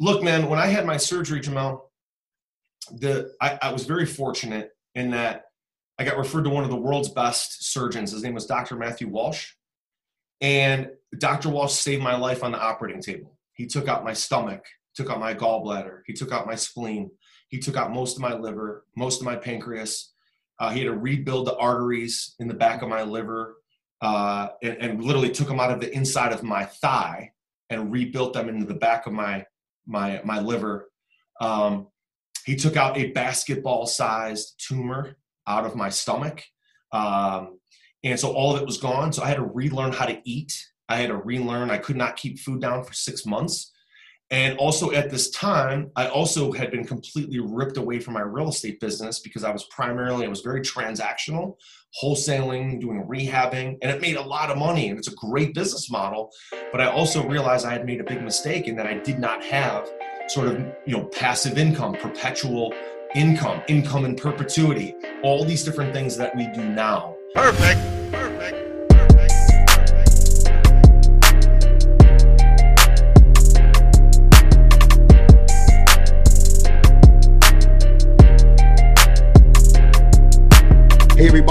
look, man, when I had my surgery, Jamal, the I, I was very fortunate in that I got referred to one of the world's best surgeons. His name was Dr. Matthew Walsh. And Dr. Walsh saved my life on the operating table. He took out my stomach, took out my gallbladder, he took out my spleen, he took out most of my liver, most of my pancreas. Uh, he had to rebuild the arteries in the back of my liver uh, and, and, literally took them out of the inside of my thigh and rebuilt them into the back of my my my liver. Um, he took out a basketball-sized tumor out of my stomach, um, and so all of it was gone. So I had to relearn how to eat. I had to relearn. I could not keep food down for six months. And also at this time, I also had been completely ripped away from my real estate business because I was primarily, I was very transactional, wholesaling, doing rehabbing, and it made a lot of money and it's a great business model. But I also realized I had made a big mistake in that I did not have sort of, you know, passive income, perpetual income, income in perpetuity, all these different things that we do now. Perfect.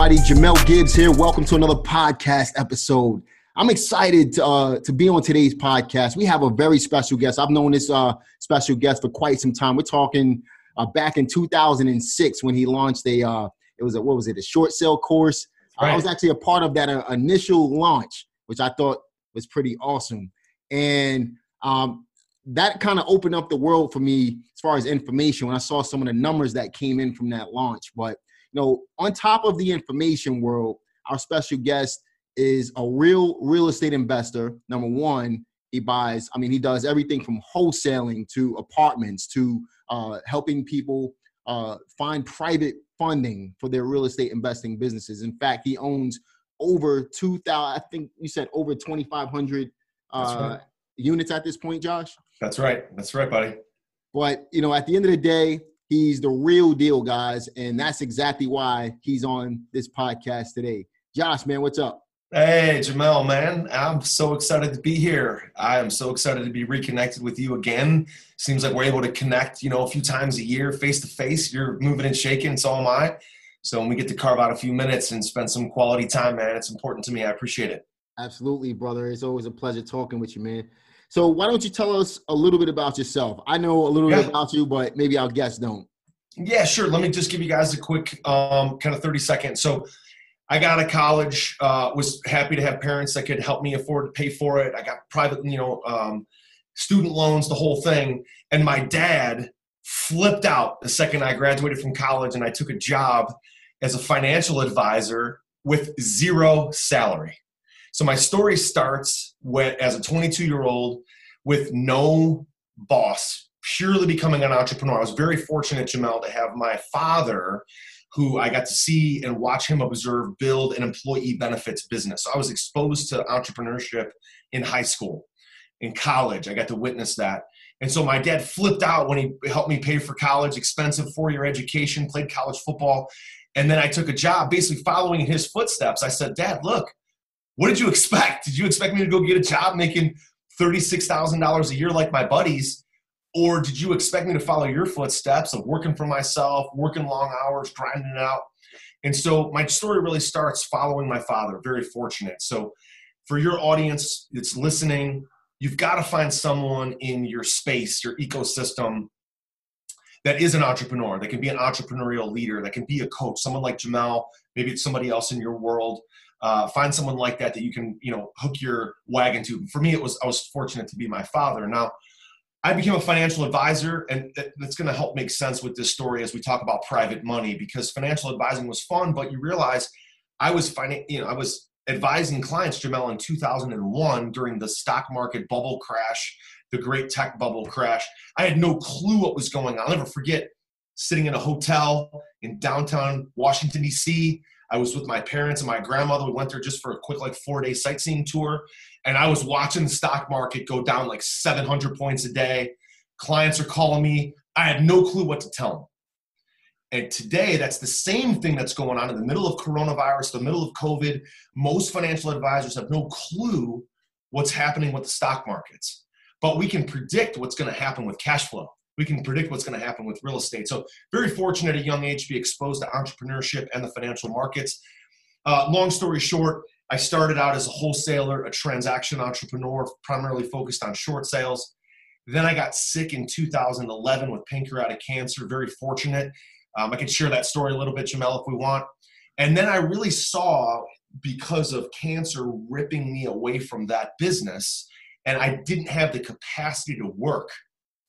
Everybody, Jamel Gibbs here. Welcome to another podcast episode. I'm excited to, uh, to be on today's podcast. We have a very special guest. I've known this uh, special guest for quite some time. We're talking uh, back in 2006 when he launched a, uh, it was a, what was it, a short sale course. Right. I was actually a part of that uh, initial launch, which I thought was pretty awesome. And um, that kind of opened up the world for me as far as information when I saw some of the numbers that came in from that launch. But you know, on top of the information world, our special guest is a real real estate investor. Number one, he buys. I mean, he does everything from wholesaling to apartments to uh, helping people uh, find private funding for their real estate investing businesses. In fact, he owns over two thousand. I think you said over twenty five hundred uh, right. units at this point, Josh. That's right. That's right, buddy. But you know, at the end of the day, He's the real deal, guys. And that's exactly why he's on this podcast today. Josh, man, what's up? Hey, Jamel, man. I'm so excited to be here. I am so excited to be reconnected with you again. Seems like we're able to connect, you know, a few times a year, face to face. You're moving and shaking, so am I. So when we get to carve out a few minutes and spend some quality time, man, it's important to me. I appreciate it. Absolutely, brother. It's always a pleasure talking with you, man. So why don't you tell us a little bit about yourself? I know a little yeah. bit about you, but maybe our guests don't. Yeah, sure. Let me just give you guys a quick um, kind of 30 seconds. So I got out of college, uh, was happy to have parents that could help me afford to pay for it. I got private, you know, um, student loans, the whole thing. And my dad flipped out the second I graduated from college and I took a job as a financial advisor with zero salary. So my story starts with, as a 22 year old with no boss, purely becoming an entrepreneur. I was very fortunate, Jamel, to have my father, who I got to see and watch him observe build an employee benefits business. So I was exposed to entrepreneurship in high school, in college. I got to witness that. And so my dad flipped out when he helped me pay for college, expensive four year education, played college football. And then I took a job basically following his footsteps. I said, Dad, look, what did you expect? Did you expect me to go get a job making $36,000 a year like my buddies? Or did you expect me to follow your footsteps of working for myself, working long hours, grinding it out? And so my story really starts following my father, very fortunate. So for your audience that's listening, you've got to find someone in your space, your ecosystem that is an entrepreneur, that can be an entrepreneurial leader, that can be a coach, someone like Jamel, maybe it's somebody else in your world. Uh, find someone like that that you can you know hook your wagon to. For me it was i was fortunate to be my father. Now i became a financial advisor and that's going to help make sense with this story as we talk about private money because financial advising was fun but you realize i was finan- you know i was advising clients jamel in 2001 during the stock market bubble crash the great tech bubble crash i had no clue what was going on i'll never forget sitting in a hotel in downtown washington d.c I was with my parents and my grandmother. We went there just for a quick, like, four day sightseeing tour. And I was watching the stock market go down like 700 points a day. Clients are calling me. I had no clue what to tell them. And today, that's the same thing that's going on in the middle of coronavirus, the middle of COVID. Most financial advisors have no clue what's happening with the stock markets. But we can predict what's going to happen with cash flow. We can predict what's going to happen with real estate. So, very fortunate at a young age to be exposed to entrepreneurship and the financial markets. Uh, long story short, I started out as a wholesaler, a transaction entrepreneur, primarily focused on short sales. Then I got sick in 2011 with pancreatic cancer. Very fortunate. Um, I can share that story a little bit, Jamel, if we want. And then I really saw because of cancer ripping me away from that business, and I didn't have the capacity to work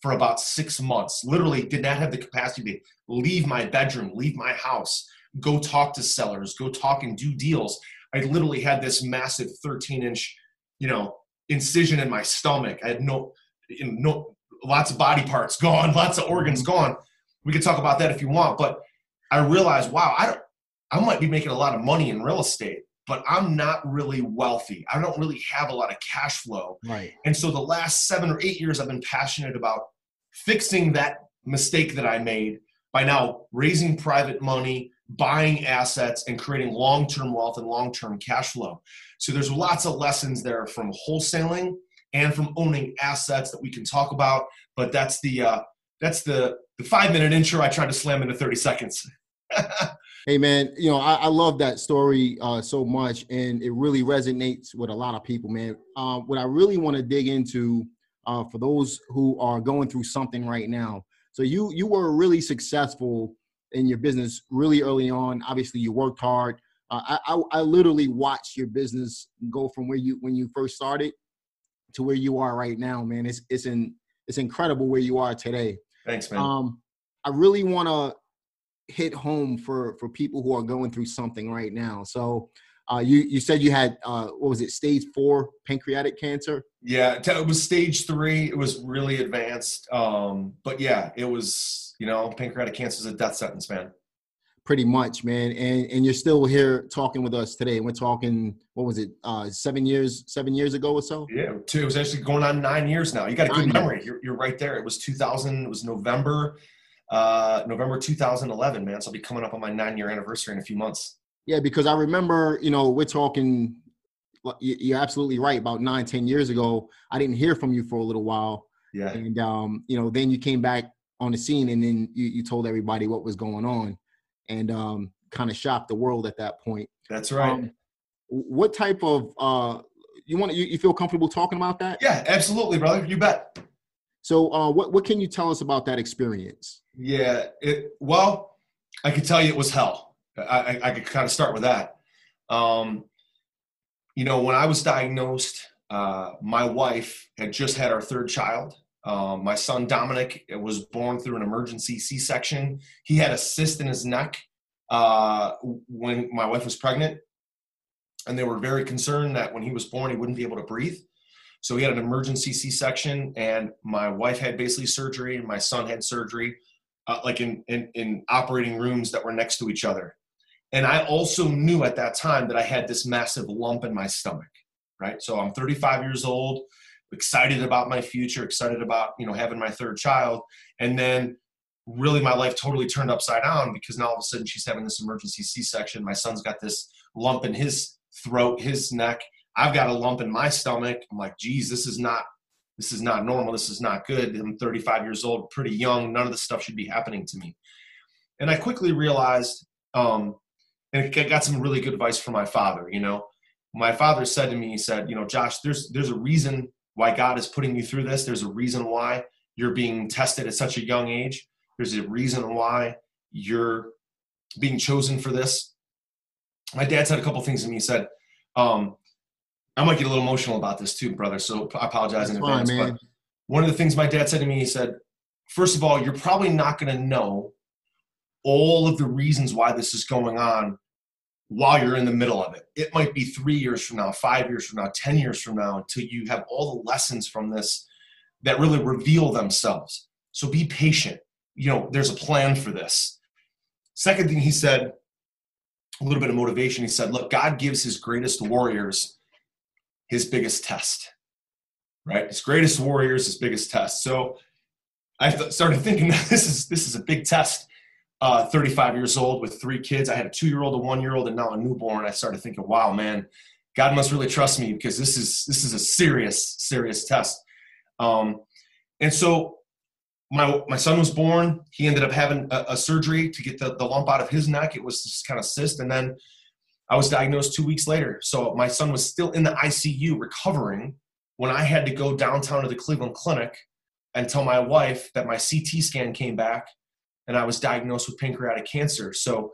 for about six months. Literally, did not have the capacity to leave my bedroom, leave my house, go talk to sellers, go talk and do deals. I literally had this massive 13 inch, you know, incision in my stomach. I had no, you know, no, lots of body parts gone, lots of organs mm-hmm. gone. We could talk about that if you want, but I realized, wow, I don't, I might be making a lot of money in real estate, but I'm not really wealthy. I don't really have a lot of cash flow. Right. And so the last seven or eight years, I've been passionate about fixing that mistake that I made by now raising private money, buying assets, and creating long term wealth and long term cash flow. So there's lots of lessons there from wholesaling and from owning assets that we can talk about. But that's the uh, that's the the five minute intro I tried to slam into 30 seconds. hey man, you know I, I love that story uh, so much, and it really resonates with a lot of people, man. Uh, what I really want to dig into uh, for those who are going through something right now. So you you were really successful in your business really early on. Obviously, you worked hard. Uh, I, I, I literally watched your business go from where you when you first started to where you are right now, man. It's it's in it's incredible where you are today. Thanks, man. Um, I really want to hit home for for people who are going through something right now. So, uh, you you said you had uh, what was it, stage four pancreatic cancer? Yeah, it was stage three. It was really advanced. Um, but yeah, it was you know pancreatic cancer is a death sentence, man. Pretty much, man. And and you're still here talking with us today. And we're talking, what was it, uh, seven years, seven years ago or so? Yeah, two. It was actually going on nine years now. You got a good memory. You're, you're right there. It was 2000. It was November, uh, November 2011, man. So I'll be coming up on my nine year anniversary in a few months. Yeah, because I remember, you know, we're talking. You're absolutely right. About nine, ten years ago, I didn't hear from you for a little while. Yeah. And um, you know, then you came back on the scene, and then you, you told everybody what was going on and um, kind of shocked the world at that point. That's right. Um, what type of uh, you want? You, you feel comfortable talking about that? Yeah, absolutely, brother. You bet. So, uh, what what can you tell us about that experience? Yeah, it well, I could tell you it was hell. I, I, I could kind of start with that. Um, you know, when I was diagnosed, uh, my wife had just had our third child. Um, my son Dominic was born through an emergency C-section. He had a cyst in his neck uh, when my wife was pregnant, and they were very concerned that when he was born he wouldn't be able to breathe. So he had an emergency C-section, and my wife had basically surgery, and my son had surgery, uh, like in, in in operating rooms that were next to each other. And I also knew at that time that I had this massive lump in my stomach. Right, so I'm 35 years old excited about my future, excited about you know having my third child, and then really my life totally turned upside down because now all of a sudden she's having this emergency C-section. My son's got this lump in his throat, his neck. I've got a lump in my stomach. I'm like, geez, this is not this is not normal. This is not good. I'm 35 years old, pretty young. None of this stuff should be happening to me. And I quickly realized, um, and I got some really good advice from my father. You know, my father said to me, he said, you know, Josh, there's there's a reason why God is putting you through this. There's a reason why you're being tested at such a young age. There's a reason why you're being chosen for this. My dad said a couple things to me. He said, um, I might get a little emotional about this too, brother. So I apologize That's in advance. But one of the things my dad said to me, he said, first of all, you're probably not going to know all of the reasons why this is going on while you're in the middle of it. It might be three years from now, five years from now, 10 years from now, until you have all the lessons from this that really reveal themselves. So be patient. You know, there's a plan for this. Second thing he said, a little bit of motivation. He said, Look, God gives his greatest warriors his biggest test, right? His greatest warriors, his biggest test. So I started thinking this is this is a big test uh, 35 years old with three kids. I had a two year old, a one year old, and now a newborn. I started thinking, wow, man, God must really trust me because this is this is a serious, serious test. Um, and so my my son was born. He ended up having a, a, surgery to get the, the lump out of his neck. It was this kind of cyst, and then I was diagnosed two weeks later. So my son was still in the ICU recovering when I had to go downtown to the Cleveland Clinic and tell my wife that my CT scan came back and I was diagnosed with pancreatic cancer. So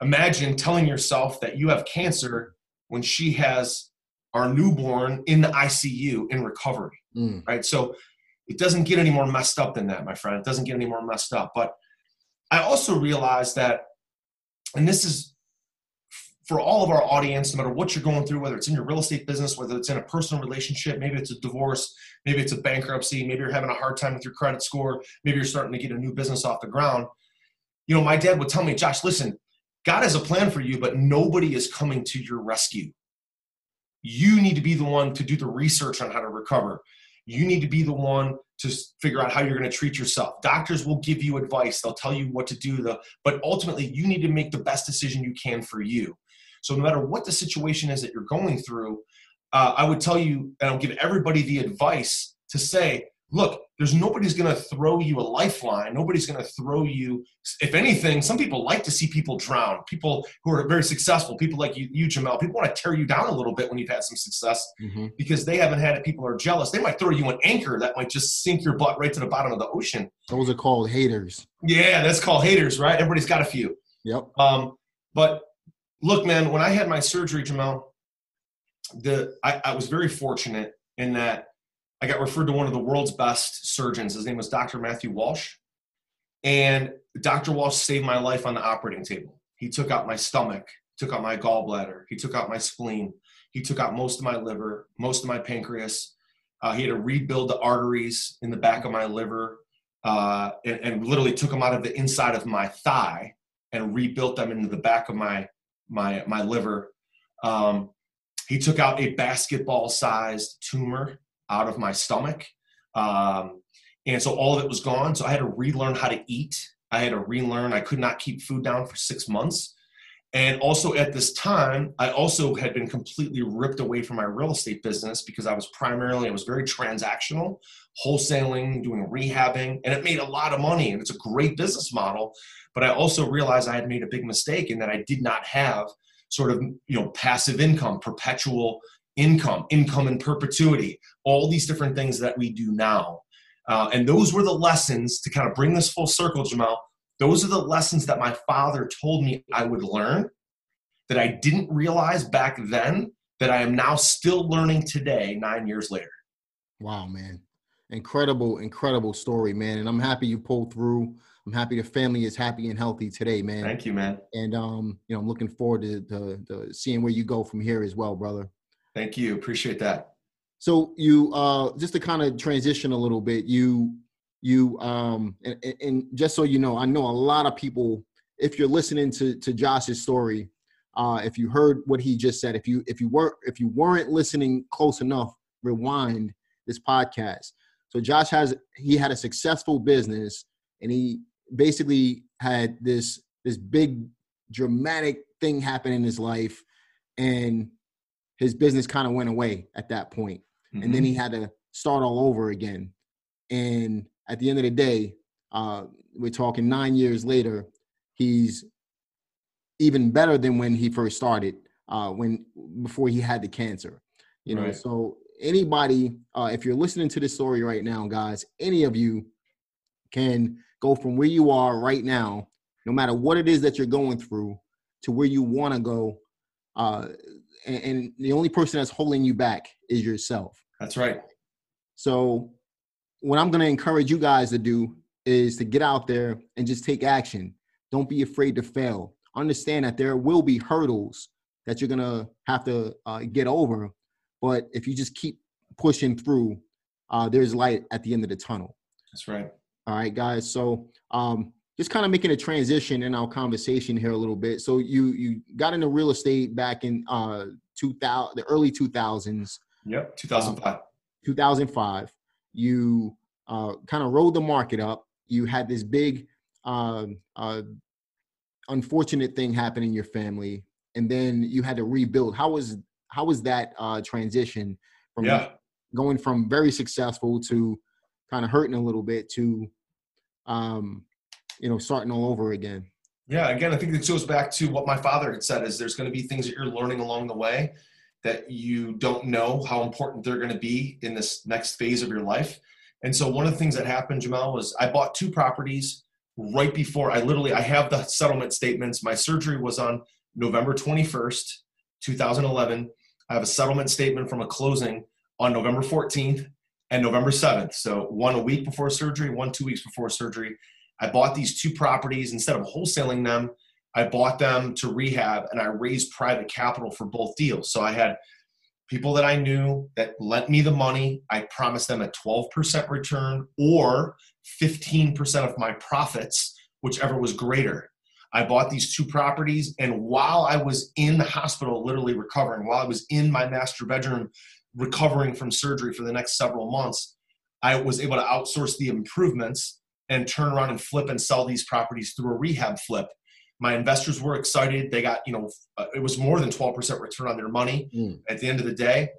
imagine telling yourself that you have cancer when she has our newborn in the ICU in recovery, mm. right? So it doesn't get any more messed up than that, my friend. It doesn't get any more messed up. But I also realized that, and this is for all of our audience, no matter what you're going through, whether it's in your real estate business, whether it's in a personal relationship, maybe it's a divorce, maybe it's a bankruptcy, maybe you're having a hard time with your credit score, maybe you're starting to get a new business off the ground. You know, my dad would tell me, Josh, listen, God has a plan for you, but nobody is coming to your rescue. You need to be the one to do the research on how to recover. You need to be the one to figure out how you're going to treat yourself. Doctors will give you advice, they'll tell you what to do, the, but ultimately, you need to make the best decision you can for you. So, no matter what the situation is that you're going through, uh, I would tell you, and I'll give everybody the advice to say, look, there's nobody's going to throw you a lifeline. Nobody's going to throw you. If anything, some people like to see people drown. People who are very successful, people like you, you Jamel, people want to tear you down a little bit when you've had some success mm-hmm. because they haven't had it. People are jealous. They might throw you an anchor that might just sink your butt right to the bottom of the ocean. Those are called haters. Yeah, that's called haters, right? Everybody's got a few. Yep. Um, but look, man, when I had my surgery, Jamel, the I, I was very fortunate in that I got referred to one of the world's best surgeons. His name was Dr. Matthew Walsh. And Dr. Walsh saved my life on the operating table. He took out my stomach, took out my gallbladder, he took out my spleen, he took out most of my liver, most of my pancreas. Uh, he had to rebuild the arteries in the back of my liver uh, and, and, literally took them out of the inside of my thigh and rebuilt them into the back of my my my liver. Um, he took out a basketball sized tumor out of my stomach. Um, and so all of it was gone. So I had to relearn how to eat. I had to relearn. I could not keep food down for six months. And also at this time, I also had been completely ripped away from my real estate business because I was primarily, I was very transactional, wholesaling, doing rehabbing, and it made a lot of money and it's a great business model. But I also realized I had made a big mistake in that I did not have sort of, you know, passive income, perpetual income, income in perpetuity, all these different things that we do now. Uh, and those were the lessons to kind of bring this full circle, Jamal. Those are the lessons that my father told me I would learn that I didn't realize back then that I am now still learning today, nine years later. Wow, man. Incredible, incredible story, man. And I'm happy you pulled through. I'm happy the family is happy and healthy today, man. Thank you, man. And um, you know, I'm looking forward to, to, to seeing where you go from here as well, brother. Thank you. Appreciate that. So you uh just to kind of transition a little bit, you you um and, and just so you know, I know a lot of people if you're listening to to Josh's story, uh if you heard what he just said, if you if you weren't if you weren't listening close enough, rewind this podcast. So Josh has he had a successful business and he basically had this this big dramatic thing happen in his life and his business kind of went away at that point. Mm-hmm. and then he mm-hmm. had to start all over again. And at the end of the day, uh, we're talking nine years later, he's even better than when he first started, uh, when before he had the cancer. You know, right. so anybody, uh, if you're listening to this story right now, guys, any of you can go from where you are right now, no matter what it is that you're going through, to where you want to go. Uh, and, and the only person that's holding you back is yourself. That's right. So, what I'm going to encourage you guys to do is to get out there and just take action. Don't be afraid to fail. Understand that there will be hurdles that you're going to have to uh, get over. But if you just keep pushing through, uh, there's light at the end of the tunnel. That's right. All right, guys. So, um, just kind of making a transition in our conversation here a little bit. So you you got into real estate back in uh 2000 the early 2000s. Yep, 2005. Um, 2005. You uh, kind of rode the market up. You had this big uh, uh, unfortunate thing happen in your family, and then you had to rebuild. How was how was that uh, transition from yeah. going from very successful to kind of hurting a little bit to, um, you know, starting all over again. Yeah, again, I think this goes back to what my father had said: is there's going to be things that you're learning along the way that you don't know how important they're going to be in this next phase of your life. And so one of the things that happened, Jamal, was I bought two properties right before I literally I have the settlement statements. My surgery was on November 21st, 2011. I have a settlement statement from a closing on November 14th and November 7th. So one a week before surgery, one two weeks before surgery. I bought these two properties instead of wholesaling them. I bought them to rehab and I raised private capital for both deals. So I had people that I knew that lent me the money. I promised them a 12% return or 15% of my profits, whichever was greater. I bought these two properties, and while I was in the hospital, literally recovering, while I was in my master bedroom recovering from surgery for the next several months, I was able to outsource the improvements and turn around and flip and sell these properties through a rehab flip. My investors were excited. They got, you know, uh, it was more than 12% return on their money mm. at the end of the day.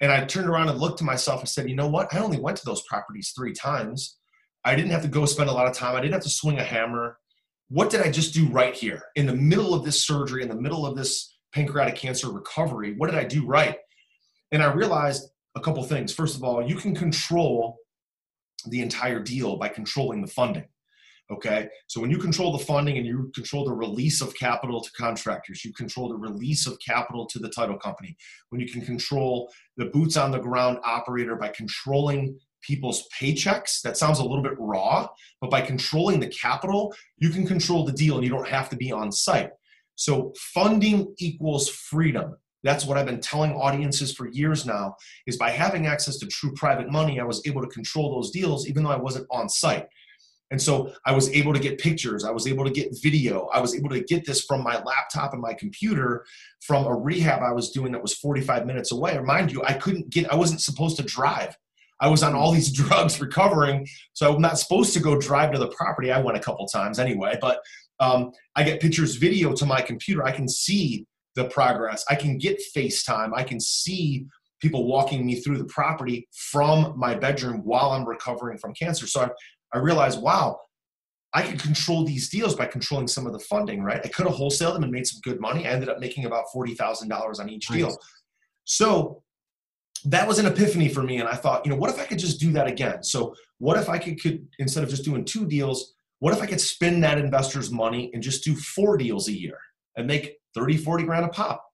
And I turned around and looked to myself and said, you know what? I only went to those properties three times. I didn't have to go spend a lot of time. I didn't have to swing a hammer. What did I just do right here in the middle of this surgery, in the middle of this pancreatic cancer recovery? What did I do right? And I realized a couple things. First of all, you can control the entire deal by controlling the funding. Okay, so when you control the funding and you control the release of capital to contractors, you control the release of capital to the title company. When you can control the boots on the ground operator by controlling people's paychecks, that sounds a little bit raw, but by controlling the capital, you can control the deal and you don't have to be on site. So funding equals freedom. That's what I've been telling audiences for years now is by having access to true private money, I was able to control those deals even though I wasn't on site. And so I was able to get pictures, I was able to get video, I was able to get this from my laptop and my computer from a rehab I was doing that was 45 minutes away. Remind you, I couldn't get, I wasn't supposed to drive. I was on all these drugs recovering, so I'm not supposed to go drive to the property. I went a couple times anyway, but um, I get pictures, video to my computer. I can see the progress. I can get FaceTime. I can see people walking me through the property from my bedroom while I'm recovering from cancer. So I, I realized, wow, I could control these deals by controlling some of the funding, right? I could have wholesaled them and made some good money. I ended up making about $40,000 on each deal. Nice. So that was an epiphany for me. And I thought, you know, what if I could just do that again? So what if I could, could instead of just doing two deals, what if I could spend that investor's money and just do four deals a year and make 30, 40 grand a pop?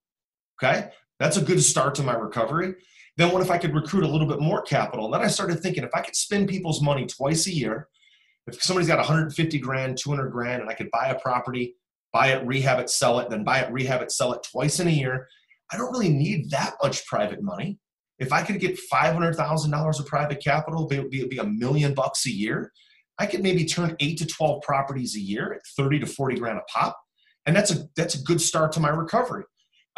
Okay. That's a good start to my recovery. Then what if I could recruit a little bit more capital? And then I started thinking if I could spend people's money twice a year, if somebody's got 150 grand, 200 grand, and I could buy a property, buy it, rehab it, sell it, then buy it, rehab it, sell it twice in a year, I don't really need that much private money. If I could get $500,000 of private capital, it would be, a million bucks a year. I could maybe turn eight to 12 properties a year at 30 to 40 grand a pop. And that's a, that's a good start to my recovery.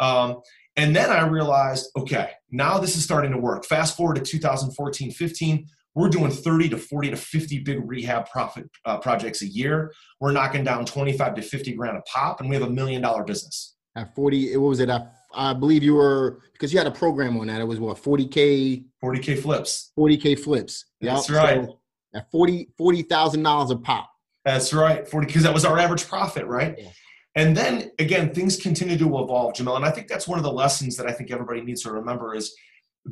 Um, and then I realized, okay, now this is starting to work. Fast forward to 2014, 15, we're doing 30 to 40 to 50 big rehab profit uh, projects a year. We're knocking down 25 to 50 grand a pop, and we have a million dollar business. At 40, what was it? At, I believe you were because you had a program on that. It was what 40k, 40k flips, 40k flips. That's right. So at 40 thousand dollars a pop. That's right, 40 because that was our average profit, right? Yeah. And then again, things continue to evolve, Jamel. And I think that's one of the lessons that I think everybody needs to remember is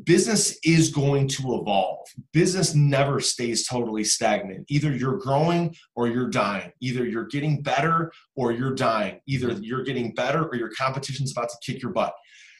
business is going to evolve. Business never stays totally stagnant. Either you're growing or you're dying. Either you're getting better or you're dying. Either mm-hmm. you're getting better or your competition's about to kick your butt.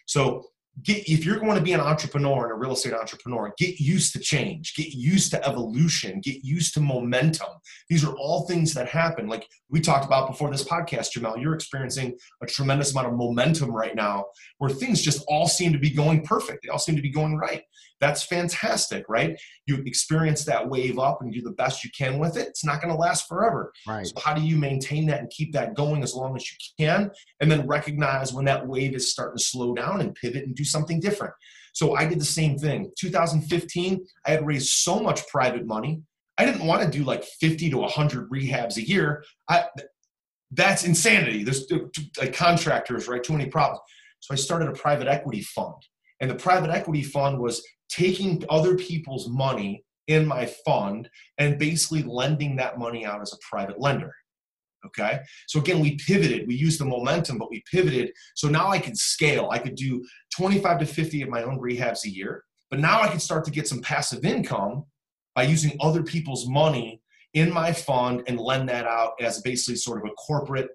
So get if you're going to be an entrepreneur and a real estate entrepreneur get used to change get used to evolution get used to momentum. These are all things that happen. Like we talked about before this podcast jamal you're experiencing a tremendous amount of momentum right now where things just all seem to be going perfect. They all seem to be going right. That's fantastic right? You experience that wave up and do the best you can with it. It's not going to last forever. Right. So how do you maintain that and keep that going as long as you can? And then recognize when that wave is starting to slow down and pivot and do something different. So I did the same thing. 2015, I had raised so much private money. I didn't want to do like 50 to 100 rehabs a year. I, that's insanity. There's uh, like contractors, right? Too many problems. So I started a private equity fund. And the private equity fund was taking other people's money in my fund and basically lending that money out as a private lender. Okay. So again, we pivoted. We used the momentum, but we pivoted. So now I could scale. I could do 25 to 50 of my own rehabs a year. But now I can start to get some passive income by using other people's money in my fund and lend that out as basically sort of a corporate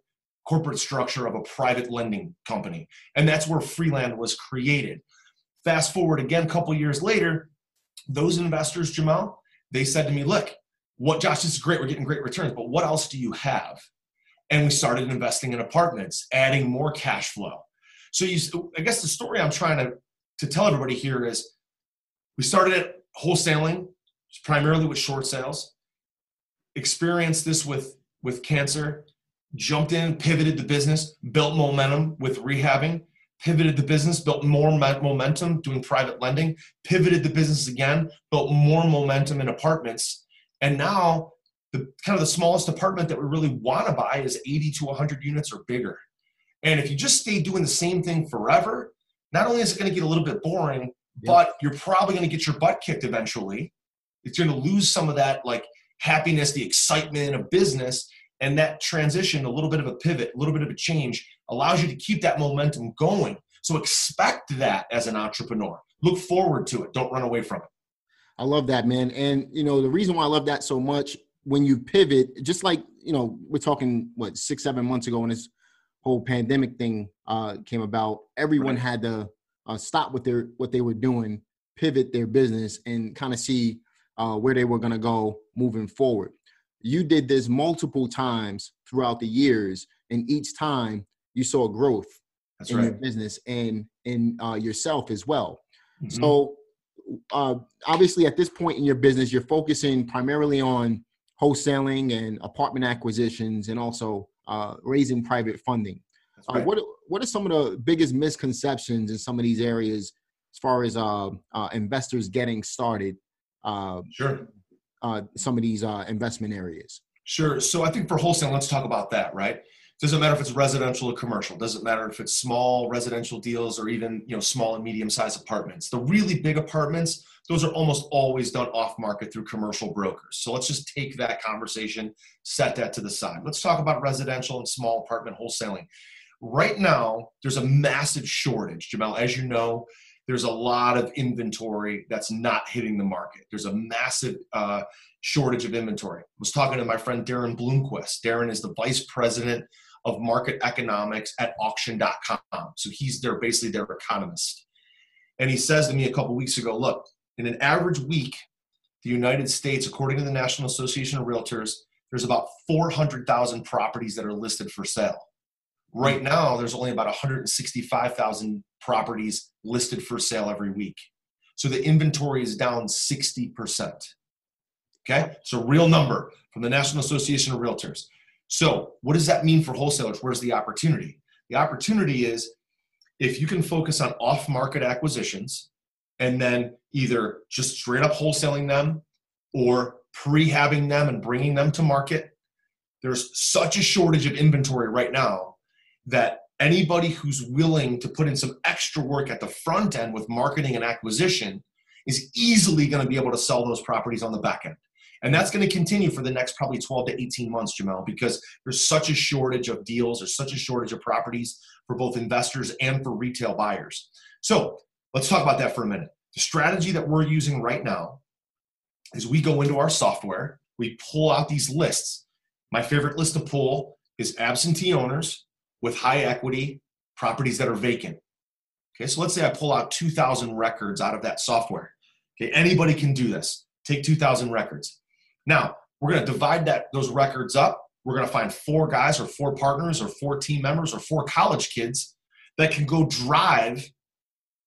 corporate structure of a private lending company. And that's where Freeland was created. Fast forward again a couple years later, those investors, Jamal, they said to me, look, what Josh, this is great, we're getting great returns, but what else do you have? And we started investing in apartments, adding more cash flow. So you I guess the story I'm trying to, to tell everybody here is we started at wholesaling, primarily with short sales, experienced this with, with cancer, jumped in, pivoted the business, built momentum with rehabbing, pivoted the business, built more momentum doing private lending, pivoted the business again, built more momentum in apartments. And now the kind of the smallest apartment that we really want to buy is 80 to 100 units or bigger. And if you just stay doing the same thing forever, not only is it going to get a little bit boring, yep. but you're probably going to get your butt kicked eventually. It's going to lose some of that like happiness, the excitement of business, and that transition, a little bit of a pivot, a little bit of a change, allows you to keep that momentum going. So expect that as an entrepreneur. Look forward to it. Don't run away from it. I love that, man. And you know, the reason why I love that so much when you pivot, just like you know, we're talking what six, seven months ago when this whole pandemic thing uh, came about, everyone right. had to uh, stop what they're what they were doing, pivot their business, and kind of see uh, where they were going to go moving forward you did this multiple times throughout the years, and each time you saw growth That's in right. your business and in uh, yourself as well. Mm-hmm. So, uh, obviously, at this point in your business, you're focusing primarily on wholesaling and apartment acquisitions, and also uh, raising private funding. Uh, right. what What are some of the biggest misconceptions in some of these areas as far as uh, uh, investors getting started? sure uh, some of these uh, investment areas? Sure. So I think for wholesale, let's talk about that, right? Doesn't matter if it's residential or commercial. Doesn't matter if it's small residential deals or even you know small and medium sized apartments. The really big apartments, those are almost always done off market through commercial brokers. So let's just take that conversation, set that to the side. Let's talk about residential and small apartment wholesaling. Right now, there's a massive shortage, Jamal. As you know, there's a lot of inventory that's not hitting the market. There's a massive uh, shortage of inventory. I was talking to my friend Daren Blomquist. Daren is the vice president of market economics at auction.com. So he's their basically their economist. And he says to me a couple weeks ago, look, in an average week, the United States, according to the National Association of Realtors, there's about 400,000 properties that are listed for sale. Right now, there's only about 165,000 properties listed for sale every week. So the inventory is down 60%. Okay, so real number from the National Association of Realtors. So, what does that mean for wholesalers? Where's the opportunity? The opportunity is if you can focus on off market acquisitions and then either just straight up wholesaling them or prehabbing them and bringing them to market. There's such a shortage of inventory right now that anybody who's willing to put in some extra work at the front end with marketing and acquisition is easily going to be able to sell those properties on the back end. And that's going to continue for the next probably 12 to 18 months, Jamel, because there's such a shortage of deals, there's such a shortage of properties for both investors and for retail buyers. So let's talk about that for a minute. The strategy that we're using right now is we go into our software, we pull out these lists. My favorite list to pull is absentee owners, with high equity properties that are vacant. Okay, so let's say I pull out 2,000 records out of that software. Okay, anybody can do this. Take 2,000 records. Now we're going to divide that those records up. We're going to find four guys or four partners or four team members or four college kids that can go drive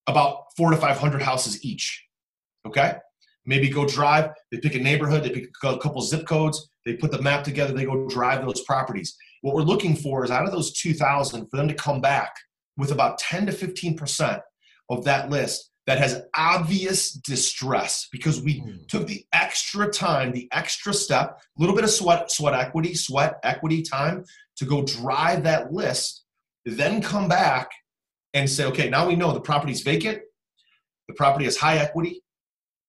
about four to 500 houses each. Okay, maybe go drive. They pick a neighborhood. They pick a couple zip codes. They put the map together. They go drive those properties. What we're looking for is out of those 2,000 for them to come back with about 10 to 15% of that list that has obvious distress because we mm. took the extra time, the extra step, a little bit of sweat, sweat equity, sweat equity time to go drive that list, then come back and say, okay, now we know the property's vacant, the property has high equity,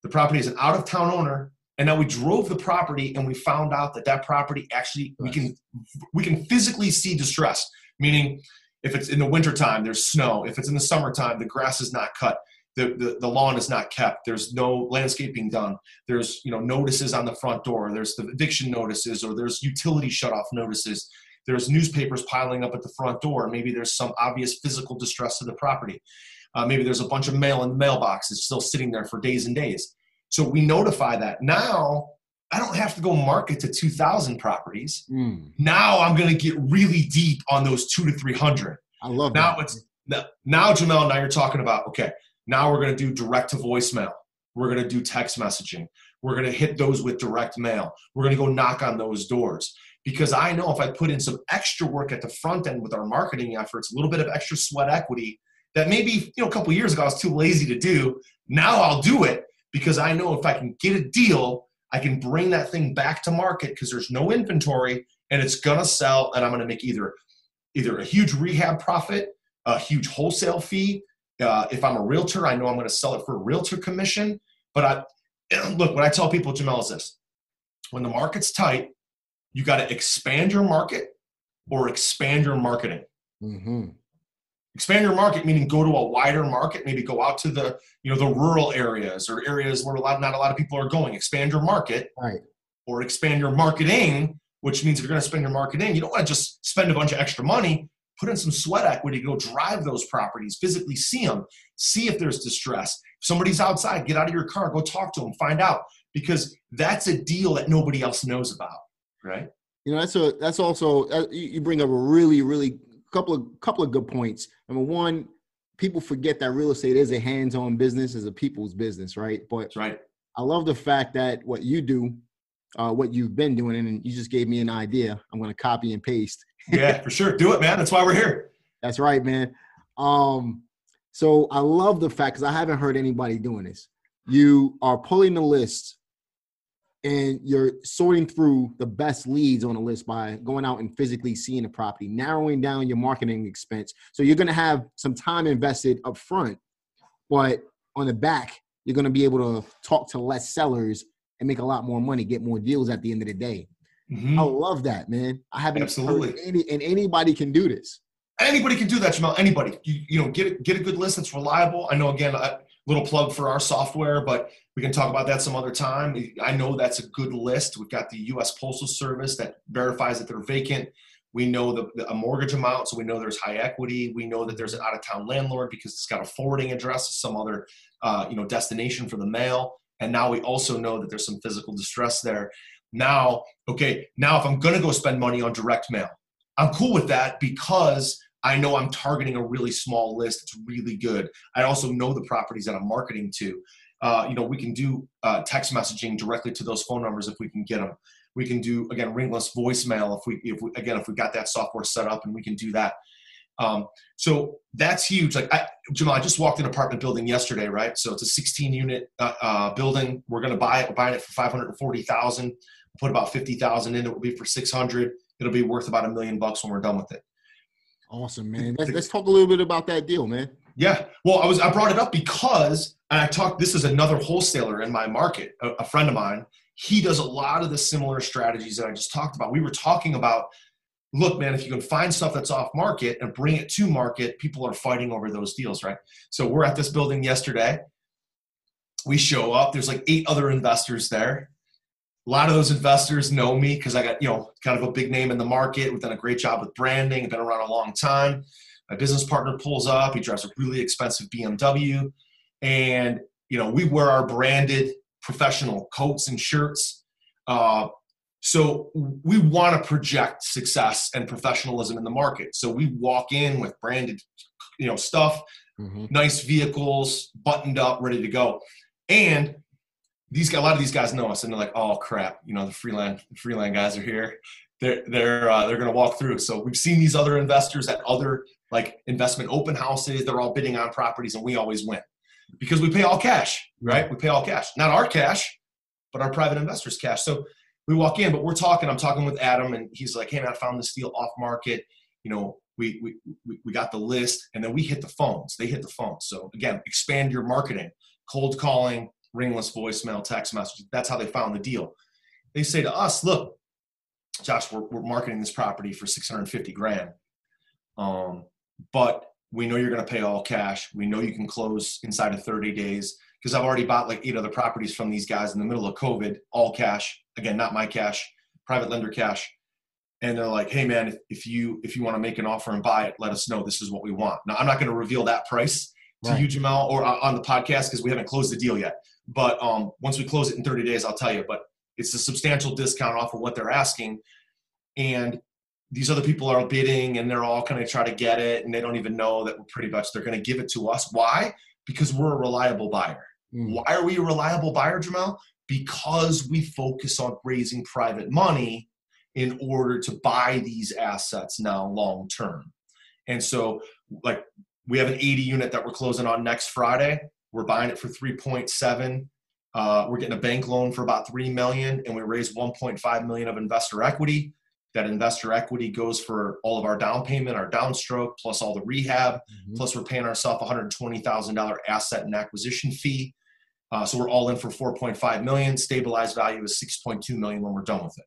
the property is an out of town owner, and now we drove the property and we found out that that property actually we can we can physically see distress meaning if it's in the wintertime there's snow if it's in the summertime the grass is not cut the, the, the lawn is not kept there's no landscaping done there's you know notices on the front door there's the eviction notices or there's utility shut off notices there's newspapers piling up at the front door maybe there's some obvious physical distress to the property uh, maybe there's a bunch of mail in the mailbox it's still sitting there for days and days so we notify that now I don't have to go market to 2,000 properties. Mm. Now I'm going to get really deep on those two to 300. I love now that. It's now, now, Jamel. Now you're talking about okay. Now we're going to do direct to voicemail. We're going to do text messaging. We're going to hit those with direct mail. We're going to go knock on those doors because I know if I put in some extra work at the front end with our marketing efforts, a little bit of extra sweat equity that maybe you know a couple years ago I was too lazy to do. Now I'll do it because I know if I can get a deal, I can bring that thing back to market because there's no inventory and it's gonna sell, and I'm gonna make either either a huge rehab profit, a huge wholesale fee. Uh, if I'm a realtor, I know I'm gonna sell it for a realtor commission. But I look, what I tell people, Jamel, is this: when the market's tight, you got to expand your market or expand your marketing. Mm-hmm expand your market meaning go to a wider market maybe go out to the you know the rural areas or areas where a lot not a lot of people are going expand your market right or expand your marketing which means if you're going to spend your marketing you don't want to just spend a bunch of extra money put in some sweat equity go drive those properties physically see them see if there's distress if somebody's outside get out of your car go talk to them find out because that's a deal that nobody else knows about right you know that's a that's also uh, you bring up a really really couple of couple of good points. Number one, people forget that real estate is a hands-on business, is a people's business, right? But That's right. I love the fact that what you do, uh, what you've been doing, and you just gave me an idea. I'm going to copy and paste. Yeah, for sure. Do it, man. That's why we're here. That's right, man. Um, so I love the fact because I haven't heard anybody doing this. You are pulling the list and you're sorting through the best leads on a list by going out and physically seeing the property, narrowing down your marketing expense. So you're going to have some time invested up front, but on the back, you're going to be able to talk to less sellers and make a lot more money, get more deals at the end of the day. Mm-hmm. I love that, man. I haven't absolutely any, and anybody can do this. Anybody can do that, Jamal. Anybody, you, you know, get a, get a good list that's reliable. I know again, a little plug for our software, but we can talk about that some other time. I know that's a good list. We've got the U.S. Postal Service that verifies that they're vacant. We know the, the, a mortgage amount, so we know there's high equity. We know that there's an out-of-town landlord because it's got a forwarding address, some other uh, you know destination for the mail. And now we also know that there's some physical distress there. Now, okay, now if I'm going to go spend money on direct mail, I'm cool with that because I know I'm targeting a really small list. It's really good. I also know the properties that I'm marketing to. Uh, you know, we can do uh, text messaging directly to those phone numbers if we can get them. We can do again ringless voicemail if we, if we again if we got that software set up and we can do that. Um, so that's huge. Like I, Jamal, I just walked an apartment building yesterday, right? So it's a 16 unit uh, uh, building. We're going to buy it. We're buying it for 540,000. Put about 50,000 in. It will be for 600. It'll be worth about a million bucks when we're done with it. Awesome, man. Let's, let's talk a little bit about that deal, man. Yeah. Well, I was I brought it up because and I talked. This is another wholesaler in my market, a, a friend of mine. He does a lot of the similar strategies that I just talked about. We were talking about look, man, if you can find stuff that's off market and bring it to market, people are fighting over those deals, right? So we're at this building yesterday. We show up, there's like eight other investors there a lot of those investors know me because I got, you know, kind of a big name in the market. We've done a great job with branding, I've been around a long time. My business partner pulls up, he drives a really expensive BMW. And, you know, we wear our branded professional coats and shirts. Uh, so we want to project success and professionalism in the market. So we walk in with branded, you know, stuff, mm-hmm. nice vehicles, buttoned up, ready to go. And these a lot of these guys know us and they're like, oh crap, you know, the freeland freeland guys are here. They're they're uh, they're gonna walk through. So we've seen these other investors at other like investment open houses. They're all bidding on properties, and we always win because we pay all cash, right? We pay all cash, not our cash, but our private investors' cash. So we walk in, but we're talking. I'm talking with Adam, and he's like, "Hey, man, I found this deal off market. You know, we we we got the list, and then we hit the phones. They hit the phones. So again, expand your marketing, cold calling, ringless voicemail, text message. That's how they found the deal. They say to us, look, Josh, we're, we're marketing this property for 650 grand. Um, but we know you're going to pay all cash. We know you can close inside of 30 days because I've already bought like eight other properties from these guys in the middle of COVID, all cash. Again, not my cash, private lender cash. And they're like, "Hey, man, if, if you if you want to make an offer and buy it, let us know. This is what we want." Now, I'm not going to reveal that price to right. you, Jamal, or on the podcast because we haven't closed the deal yet. But um, once we close it in 30 days, I'll tell you. But it's a substantial discount off of what they're asking, and these other people are bidding, and they're all kind of try to get it, and they don't even know that we're pretty much they're going to give it to us. Why? Because we're a reliable buyer. Mm. Why are we a reliable buyer, Jamal? Because we focus on raising private money in order to buy these assets now long term. And so, like, we have an 80 unit that we're closing on next Friday. We're buying it for 3.7. Uh, we're getting a bank loan for about 3 million, and we raise 1.5 million of investor equity. That investor equity goes for all of our down payment, our downstroke, plus all the rehab. Mm-hmm. Plus, we're paying ourselves $120,000 asset and acquisition fee. Uh, so we're all in for 4.5 million. Stabilized value is 6.2 million when we're done with it.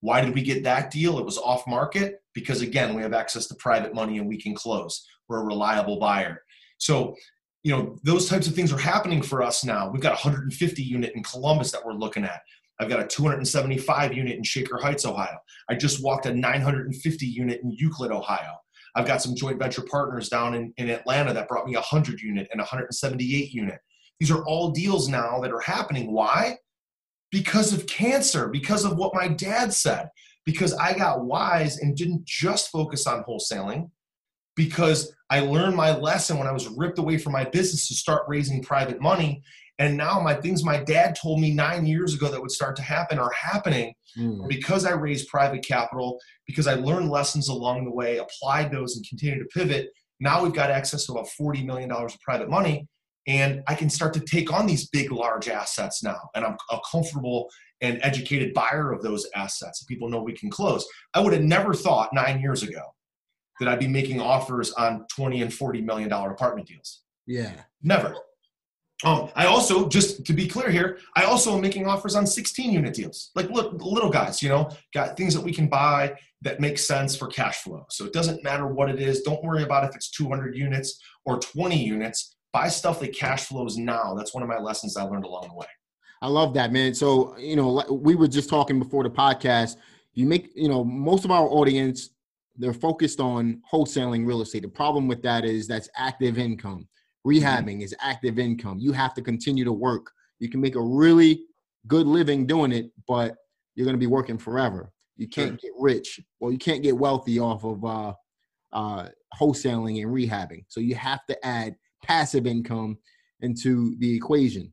Why did we get that deal? It was off market because again, we have access to private money and we can close. We're a reliable buyer. So, you know, those types of things are happening for us now. We've got a 150 unit in Columbus that we're looking at. I've got a 275 unit in Shaker Heights, Ohio. I just walked a 950 unit in Euclid, Ohio. I've got some joint venture partners down in, in Atlanta that brought me a 100 unit and a 178 unit. These are all deals now that are happening. Why? because of cancer, because of what my dad said, because I got wise and didn't just focus on wholesaling, because I learned my lesson when I was ripped away from my business to start raising private money. And now my things my dad told me nine years ago that would start to happen are happening mm. because I raised private capital, because I learned lessons along the way, applied those, and continue to pivot. Now we've got access to about $40 million of private money and I can start to take on these big, large assets now. And I'm a comfortable and educated buyer of those assets. People know we can close. I would have never thought nine years ago that I'd be making offers on 20 and 40 million dollar apartment deals. Yeah. Never. Um, I also, just to be clear here, I also am making offers on 16 unit deals, like look, little guys, you know, got things that we can buy that make sense for cash flow. So it doesn't matter what it is. Don't worry about if it's 200 units or 20 units buy stuff that cash flows now. That's one of my lessons I learned along the way. I love that, man. So, you know, we were just talking before the podcast. You make, you know, most of our audience, they're focused on wholesaling real estate. The problem with that is that's active income. Rehabbing mm-hmm. is active income. You have to continue to work. You can make a really good living doing it, but you're going to be working forever. You can't sure. get rich. Well, you can't get wealthy off of uh, uh, wholesaling and rehabbing. So you have to add passive income into the equation.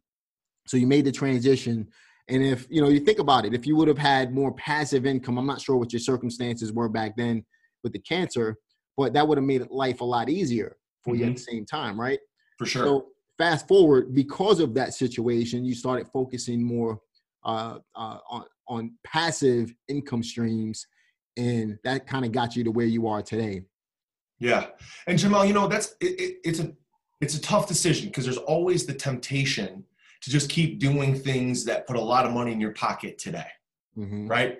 So you made the transition. And if you know, you think about it, if you would have had more passive income, I'm not sure what your circumstances were back then with the cancer, but that would have made life a lot easier for mm-hmm. you at the same time, right? For sure. So fast forward, because of that situation, you started focusing more uh, uh, on on passive income streams, and that kind of got you to where you are today. Yeah, and Jamal, you know that's it, it, it's a it's a tough decision because there's always the temptation to just keep doing things that put a lot of money in your pocket today mm-hmm. right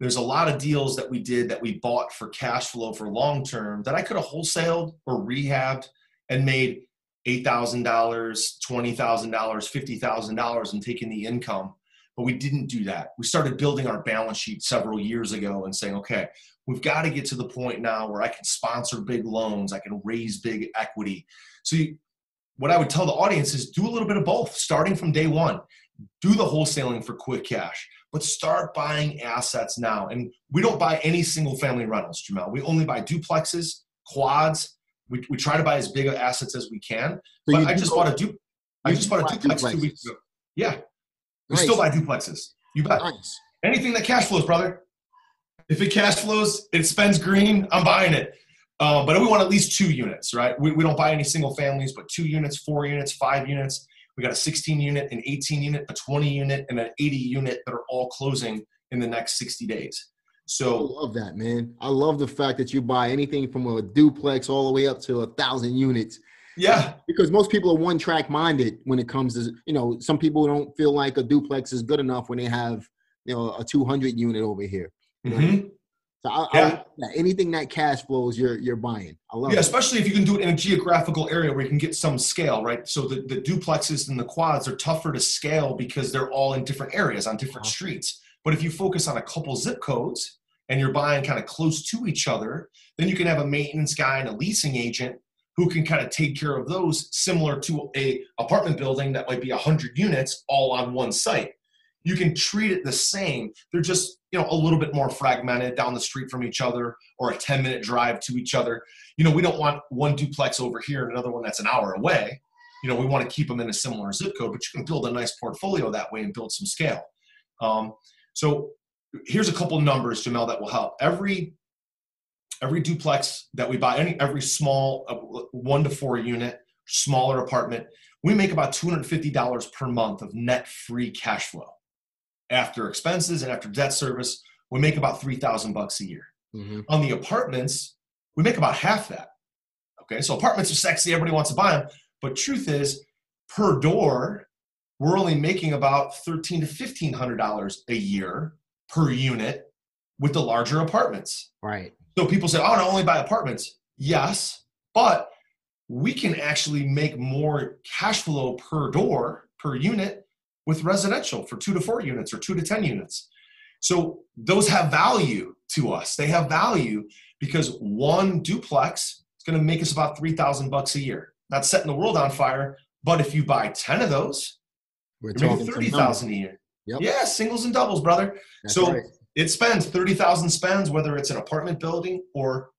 there's a lot of deals that we did that we bought for cash flow for long term that i could have wholesaled or rehabbed and made $8000 $20000 $50000 and taken the income but we didn't do that. We started building our balance sheet several years ago and saying okay we've got to get to the point now where i can sponsor big loans i can raise big equity. So, you, what I would tell the audience is do a little bit of both, starting from day one. Do the wholesaling for quick cash, but start buying assets now. And we don't buy any single family rentals, Jamal. We only buy duplexes, quads. We, we try to buy as big of assets as we can. So but I just bought a du- I just bought a duplex duplexes. two weeks ago. Yeah. We nice. still buy duplexes. You bet. Nice. Anything that cash flows, brother. If it cash flows, it spends green, I'm buying it. Um, but we want at least two units, right? We, we don't buy any single families, but two units, four units, five units. We got a 16 unit, an 18 unit, a 20 unit, and an 80 unit that are all closing in the next 60 days. So I love that, man. I love the fact that you buy anything from a duplex all the way up to a thousand units. Yeah. Because most people are one track minded when it comes to, you know, some people don't feel like a duplex is good enough when they have, you know, a 200 unit over here. Mhm. So I, Yeah. I, anything that cash flows, you're you're buying. I love Yeah, it. especially if you can do it in a geographical area where you can get some scale, right? So the, the duplexes and the quads are tougher to scale because they're all in different areas on different Uh-huh. streets. But if you focus on a couple zip codes and you're buying kind of close to each other, then you can have a maintenance guy and a leasing agent who can kind of take care of those similar to a apartment building that might be 100 units all on one site. You can treat it the same. They're just, you know, a little bit more fragmented down the street from each other or a 10 minute drive to each other you know, we don't want one duplex over here and another one that's an hour away. You know, we want to keep them in a similar zip code, but you can build a nice portfolio that way and build some scale. Um, so here's a couple numbers, Jamel, that will help. Every every duplex that we buy, any every small uh, one to four unit, smaller apartment, we make about two hundred fifty dollars per month of net free cash flow after expenses and after debt service. We make about three thousand bucks a year Mhm. on the apartments, we make about half that. Okay, so apartments are sexy, everybody wants to buy them. But truth is, per door, we're only making about thirteen to fifteen hundred dollars a year per unit with the larger apartments. Right. So people say, "Oh, I only buy apartments." Yes, but we can actually make more cash flow per door per unit with residential for two to four units or two to ten units. So those have value to us. They have value because one duplex is going to make us about three thousand bucks a year. Not setting the world on fire, but if you buy ten of those, We're talking some thirty numbers. thousand a year. Yep. Yeah, singles and doubles, brother. That's so right. it spends thirty thousand spends whether it's an apartment building or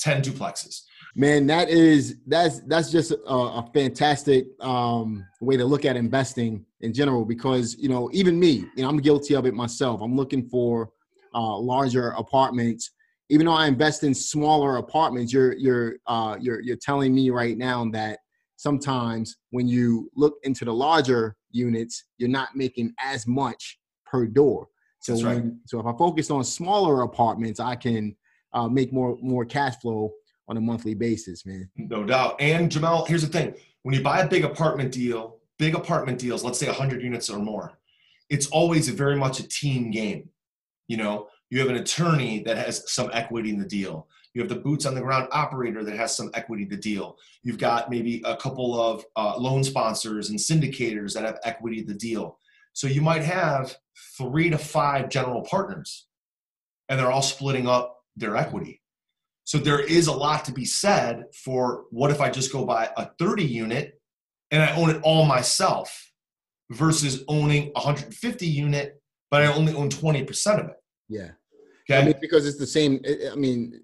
ten duplexes. Man, that is that's that's just a, a fantastic um, way to look at investing in general because you know even me, you know, I'm guilty of it myself. I'm looking for uh, larger apartments, even though I invest in smaller apartments. You're you're uh, you're you're telling me right now that sometimes when you look into the larger units, you're not making as much per door. So That's right. so if I focus on smaller apartments, I can uh, make more more cash flow on a monthly basis, man. No doubt. And Jamal, here's the thing: when you buy a big apartment deal, big apartment deals, let's say 100 units or more, it's always very much a team game. You know, you have an attorney that has some equity in the deal. You have the boots on the ground operator that has some equity in the deal. You've got maybe a couple of uh, loan sponsors and syndicators that have equity in the deal. So you might have three to five general partners, and they're all splitting up their equity. So there is a lot to be said for what if I just go buy a 30 unit and I own it all myself versus owning a 150 unit, but I only own 20% of it. Yeah. Okay. I mean, because it's the same. I- mean,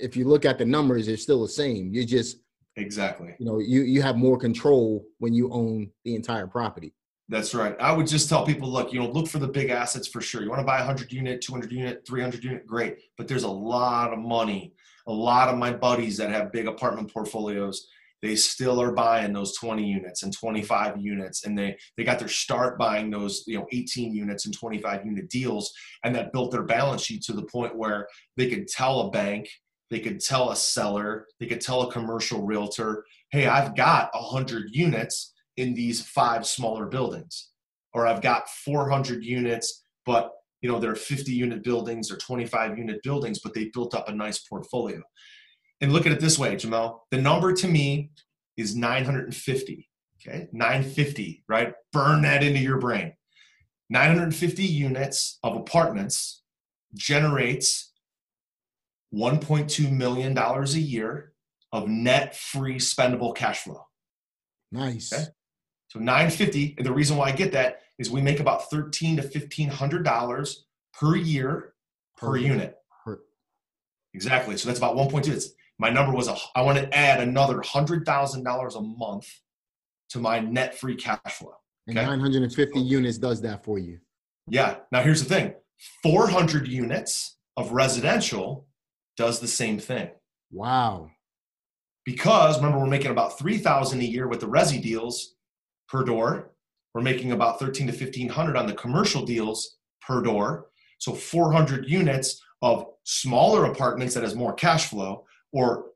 if you look at the numbers, it's still the same. You just, exactly. you know, you you have more control when you own the entire property. That's right. I would just tell people, look, you know, look for the big assets for sure. You want to buy a 100 unit, 200 unit, 300 unit, great. But there's a lot of money. A lot of my buddies that have big apartment portfolios, they still are buying those 20 units and 25 units, and they they got their start buying those, you know, 18 units and 25 unit deals, and that built their balance sheet to the point where they could tell a bank, they could tell a seller, they could tell a commercial realtor, hey, I've got 100 units in these five smaller buildings or i've got 400 units but you know they're 50 unit buildings or 25 unit buildings but they built up a nice portfolio. And look at it this way jamel the number to me is 950 okay? 950 right? Burn that into your brain. 950 units of apartments generates 1.2 million dollars a year of net free spendable cash flow. Nice. Okay. so 950, and the reason why I get that is we make about 13 to 1500 dollars per year per Per unit. Per- Exactly. So that's about 1.2. It's my number was a I want to add another hundred thousand dollars a month to my net free cash flow. And Okay. 950 units does that for you. Yeah. Now here's the thing: 400 units of residential does the same thing. Wow. because remember we're making about 3000 a year with the resi deals per door we're making about 13 to 1500 on the commercial deals per door so 400 units of smaller apartments that has more cash flow or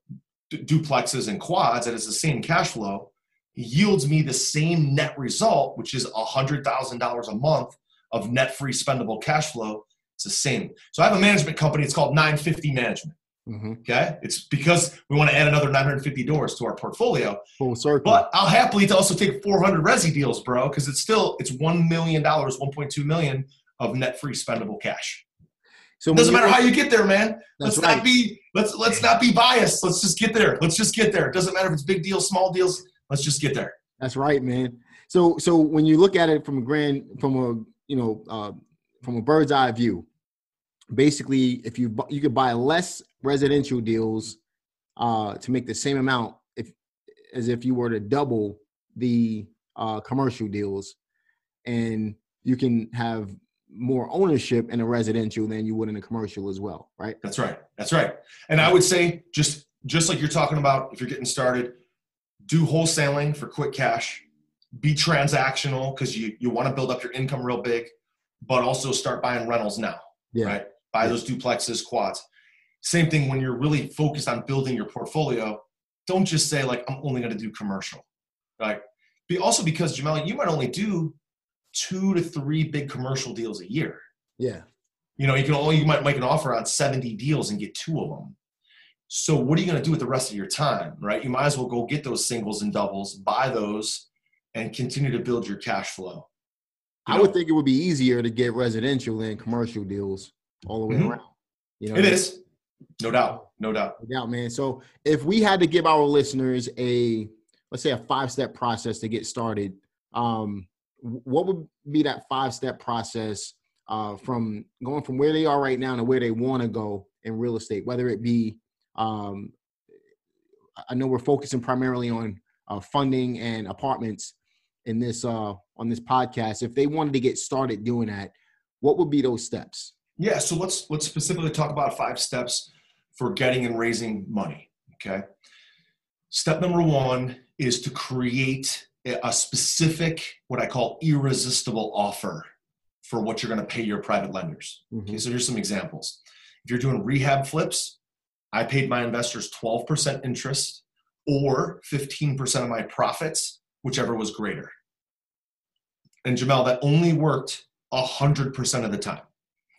duplexes and quads that is the same cash flow yields me the same net result, which is $100,000 a month of net free spendable cash flow. It's the same. So I have a management company. It's called 950 Management. Mm-hmm. Okay. It's because we want to add another 950 doors to our portfolio. Full circle. But I'll happily also take 400 resi deals, bro, because it's still, it's $1 million, 1.2 million of net free spendable cash. So it doesn't matter how you get there, man. Let's right. not be let's let's not be biased. Let's just get there. Let's just get there. It doesn't matter if it's big deals, small deals. Let's just get there. That's right, man. So so when you look at it from a grand from a you know uh, from a bird's eye view, basically if you you could buy less residential deals uh, to make the same amount if as if you were to double the uh, commercial deals, and you can have more ownership in a residential than you would in a commercial as well, right? That's right. That's right. And I would say just just like you're talking about, if you're getting started, do wholesaling for quick cash. Be transactional because you you want to build up your income real big, but also start buying rentals now. Yeah. Right. Buy yeah. those duplexes, quads. Same thing when you're really focused on building your portfolio. Don't just say like I'm only going to do commercial, right? Be also because Jamal, you might only do two to three big commercial deals a year. Yeah. You know, you can only you might make an offer on 70 deals and get two of them. So what are you going to do with the rest of your time, right? You might as well go get those singles and doubles, buy those, and continue to build your cash flow. You I know? would think it would be easier to get residential than commercial deals all the way mm-hmm. around. You know, it is, no doubt, no doubt, no doubt, man. So if we had to give our listeners a let's say a five step process to get started, um, what would be that five step process uh, from going from where they are right now to where they want to go in real estate, whether it be um, I know we're focusing primarily on uh, funding and apartments in this uh, on this podcast. If they wanted to get started doing that, what would be those steps? Yeah, so let's let's specifically talk about five steps for getting and raising money. Okay. Step number one is to create a specific, what I call irresistible offer for what you're going to pay your private lenders. Mm-hmm. Okay, so here's some examples. If you're doing rehab flips, I paid my investors 12% interest or 15% of my profits, whichever was greater. And Jamel, that only worked 100% of the time.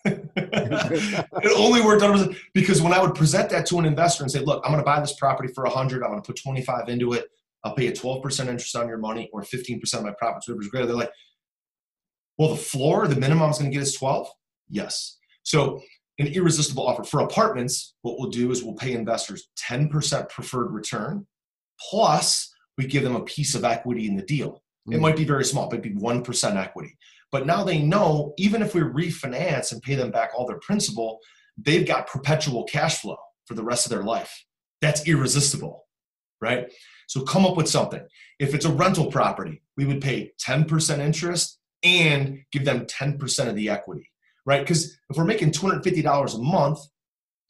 it only worked 100% because when I would present that to an investor and say, look, I'm going to buy this property for 100, I'm going to put 25 into it. I'll pay a 12% interest on your money or 15% of my profits, whatever's greater. They're like, well, the floor, the minimum is going to get is 12? Yes. So an irresistible offer for apartments, what we'll do is we'll pay investors 10% preferred return, plus we give them a piece of equity in the deal. It mm. might be very small, but it might be 1% equity. But now they know even if we refinance and pay them back all their principal, they've got perpetual cash flow for the rest of their life. That's irresistible, right? So come up with something. If it's a rental property, we would pay 10% interest and give them 10% of the equity, right? Because if we're making $250 a month,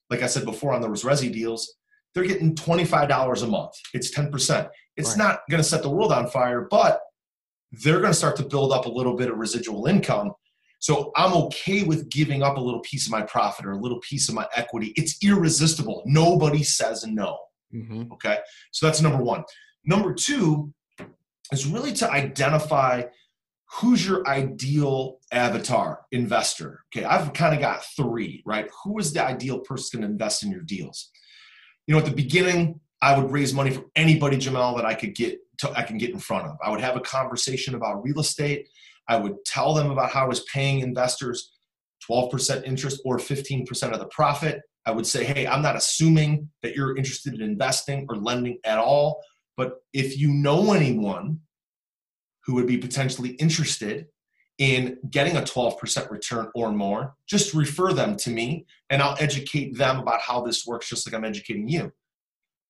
like I said before on those Resi deals, they're getting $25 a month. It's 10%. It's right. not going to set the world on fire, but they're going to start to build up a little bit of residual income. So I'm okay with giving up a little piece of my profit or a little piece of my equity. It's irresistible. Nobody says no. Mm-hmm. Okay. So that's number one. Number two is really to identify who's your ideal avatar investor. Okay. I've kind of got three, right? Who is the ideal person to invest in your deals? You know, at the beginning, I would raise money from anybody, Jamal, that I could get to, I can get in front of. I would have a conversation about real estate. I would tell them about how I was paying investors 12% interest or 15% of the profit. I would say, hey, I'm not assuming that you're interested in investing or lending at all. But if you know anyone who would be potentially interested in getting a 12% return or more, just refer them to me and I'll educate them about how this works, just like I'm educating you.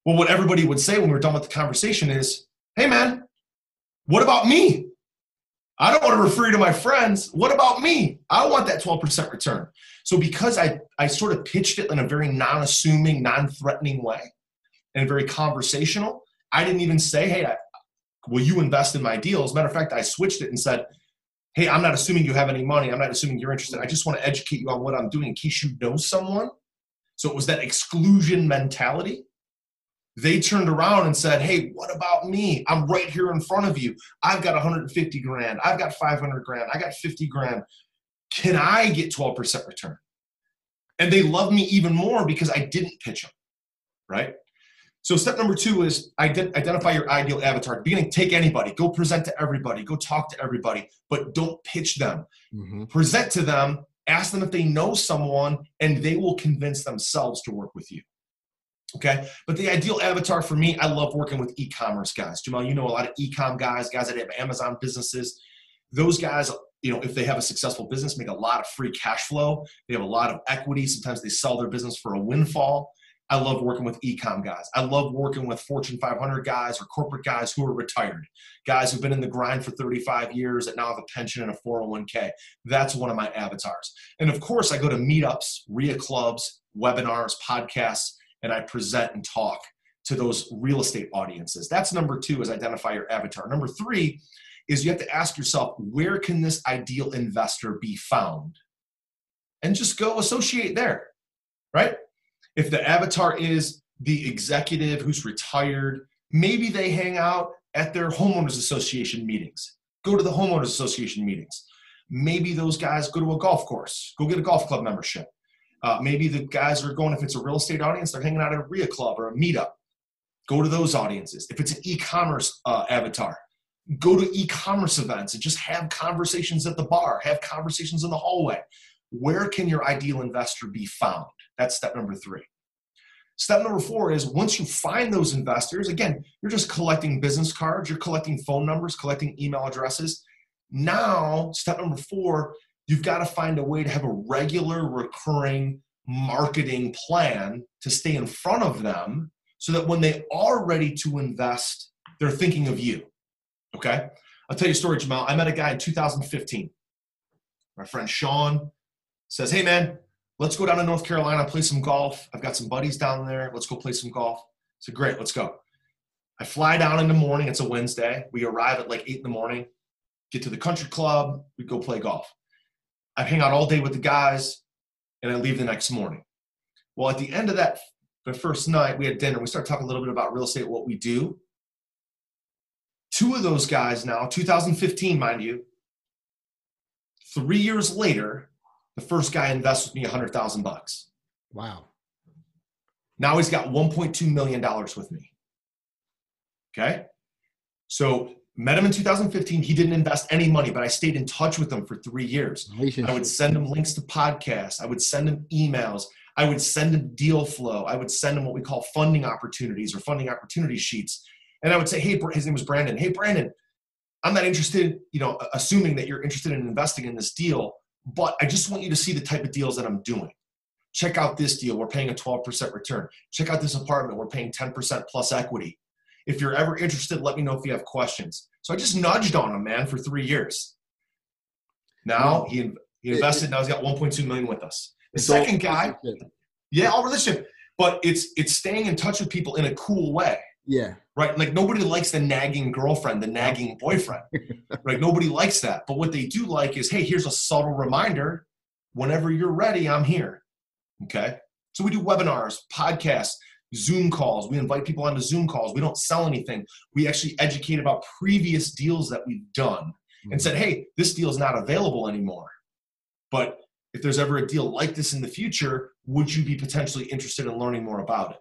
Well, what everybody would say when we're done with the conversation is, hey, man, what about me? I don't want to refer you to my friends. What about me? I want that 12% return. So because I, I sort of pitched it in a very non-assuming, non-threatening way and very conversational, I didn't even say, hey, I, will you invest in my deal? As a matter of fact, I switched it and said, hey, I'm not assuming you have any money. I'm not assuming you're interested. I just want to educate you on what I'm doing in case you know someone. So it was that exclusion mentality They turned around and said, Hey, what about me? I'm right here in front of you. I've got 150 grand. I've got 500 grand. I got 50 grand. Can I get 12% return? And they love me even more because I didn't pitch them, right? So step number two is identify your ideal avatar. Beginning, take anybody, go present to everybody, go talk to everybody, but don't pitch them. Mm-hmm. Present to them, ask them if they know someone, and they will convince themselves to work with you. Okay, but the ideal avatar for me, I love working with e-commerce guys. Jamal, you know a lot of e-com guys, guys that have Amazon businesses. Those guys, you know, if they have a successful business, make a lot of free cash flow. They have a lot of equity. Sometimes they sell their business for a windfall. I love working with ecom guys. I love working with Fortune 500 guys or corporate guys who are retired, guys who've been in the grind for 35 years that now have a pension and a 401k. That's one of my avatars. And of course, I go to meetups, REIA clubs, webinars, podcasts, and I present and talk to those real estate audiences. That's number two is identify your avatar. Number three is you have to ask yourself, where can this ideal investor be found? And just go associate there, right? If the avatar is the executive who's retired, maybe they hang out at their homeowners association meetings. Go to the homeowners association meetings. Maybe those guys go to a golf course, go get a golf club membership. Uh, maybe the guys are going, if it's a real estate audience, they're hanging out at a REIA club or a meetup. Go to those audiences. If it's an e commerce uh, avatar, go to e commerce events and just have conversations at the bar, have conversations in the hallway. Where can your ideal investor be found? That's step number three. Step number four is once you find those investors, again, you're just collecting business cards, you're collecting phone numbers, collecting email addresses. Now, step number four, you've got to find a way to have a regular, recurring marketing plan to stay in front of them so that when they are ready to invest, they're thinking of you. Okay? I'll tell you a story, Jamal. I met a guy in 2015. My friend Sean says, Hey, man, let's go down to North Carolina, play some golf. I've got some buddies down there. Let's go play some golf. I said, great, let's go. I fly down in the morning. It's a Wednesday. We arrive at like eight in the morning, get to the country club. We go play golf. I hang out all day with the guys and I leave the next morning. Well, at the end of that, the first night, we had dinner. We started talking a little bit about real estate, what we do. Two of those guys now, 2015, mind you, three years later, the first guy invests with me a hundred thousand bucks. Wow. Now he's got 1.2 million dollars with me. Okay. So met him in 2015. He didn't invest any money, but I stayed in touch with him for three years. I would send him links to podcasts. I would send him emails. I would send him deal flow. I would send him what we call funding opportunities or funding opportunity sheets. And I would say, hey, his name was Brandon. Hey, Brandon, I'm not interested, you know, assuming that you're interested in investing in this deal. But I just want you to see the type of deals that I'm doing. Check out this deal. We're paying a 12% return. Check out this apartment. We're paying 10% plus equity. If you're ever interested, let me know if you have questions. So I just nudged on him, man, for three years. Now he, he invested. Now he's got 1.2 million with us. The second guy, yeah, all relationship. But it's it's staying in touch with people in a cool way. Yeah. Right. Like nobody likes the nagging girlfriend, the nagging boyfriend. right. Nobody likes that. But what they do like is, hey, here's a subtle reminder. Whenever you're ready, I'm here. Okay. So we do webinars, podcasts, Zoom calls. We invite people onto Zoom calls. We don't sell anything. We actually educate about previous deals that we've done mm-hmm. and said, hey, this deal is not available anymore. But if there's ever a deal like this in the future, would you be potentially interested in learning more about it?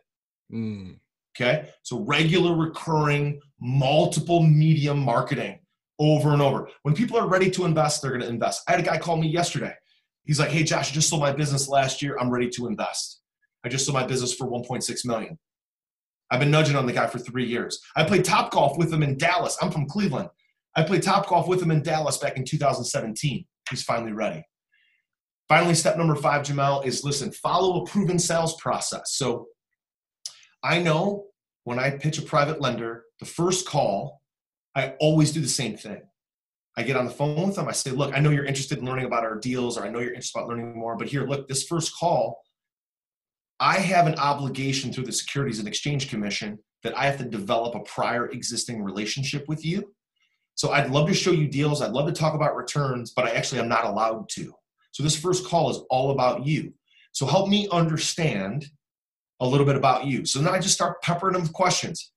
Mm. Okay. So regular, recurring, multiple medium marketing over and over. When people are ready to invest, they're going to invest. I had a guy call me yesterday. He's like, Hey, Josh, I just sold my business last year. I'm ready to invest. I just sold my business for 1.6 million. I've been nudging on the guy for three years. I played top golf with him in Dallas. I'm from Cleveland. I played top golf with him in Dallas back in 2017. He's finally ready. Finally, step number five, Jamal, is listen, follow a proven sales process. So I know when I pitch a private lender, the first call, I always do the same thing. I get on the phone with them. I say, look, I know you're interested in learning about our deals, or I know you're interested about learning more, but here, look, this first call, I have an obligation through the Securities and Exchange Commission that I have to develop a prior existing relationship with you. So I'd love to show you deals. I'd love to talk about returns, but I actually am not allowed to. So this first call is all about you. So help me understand a little bit about you. So now I just start peppering them with questions.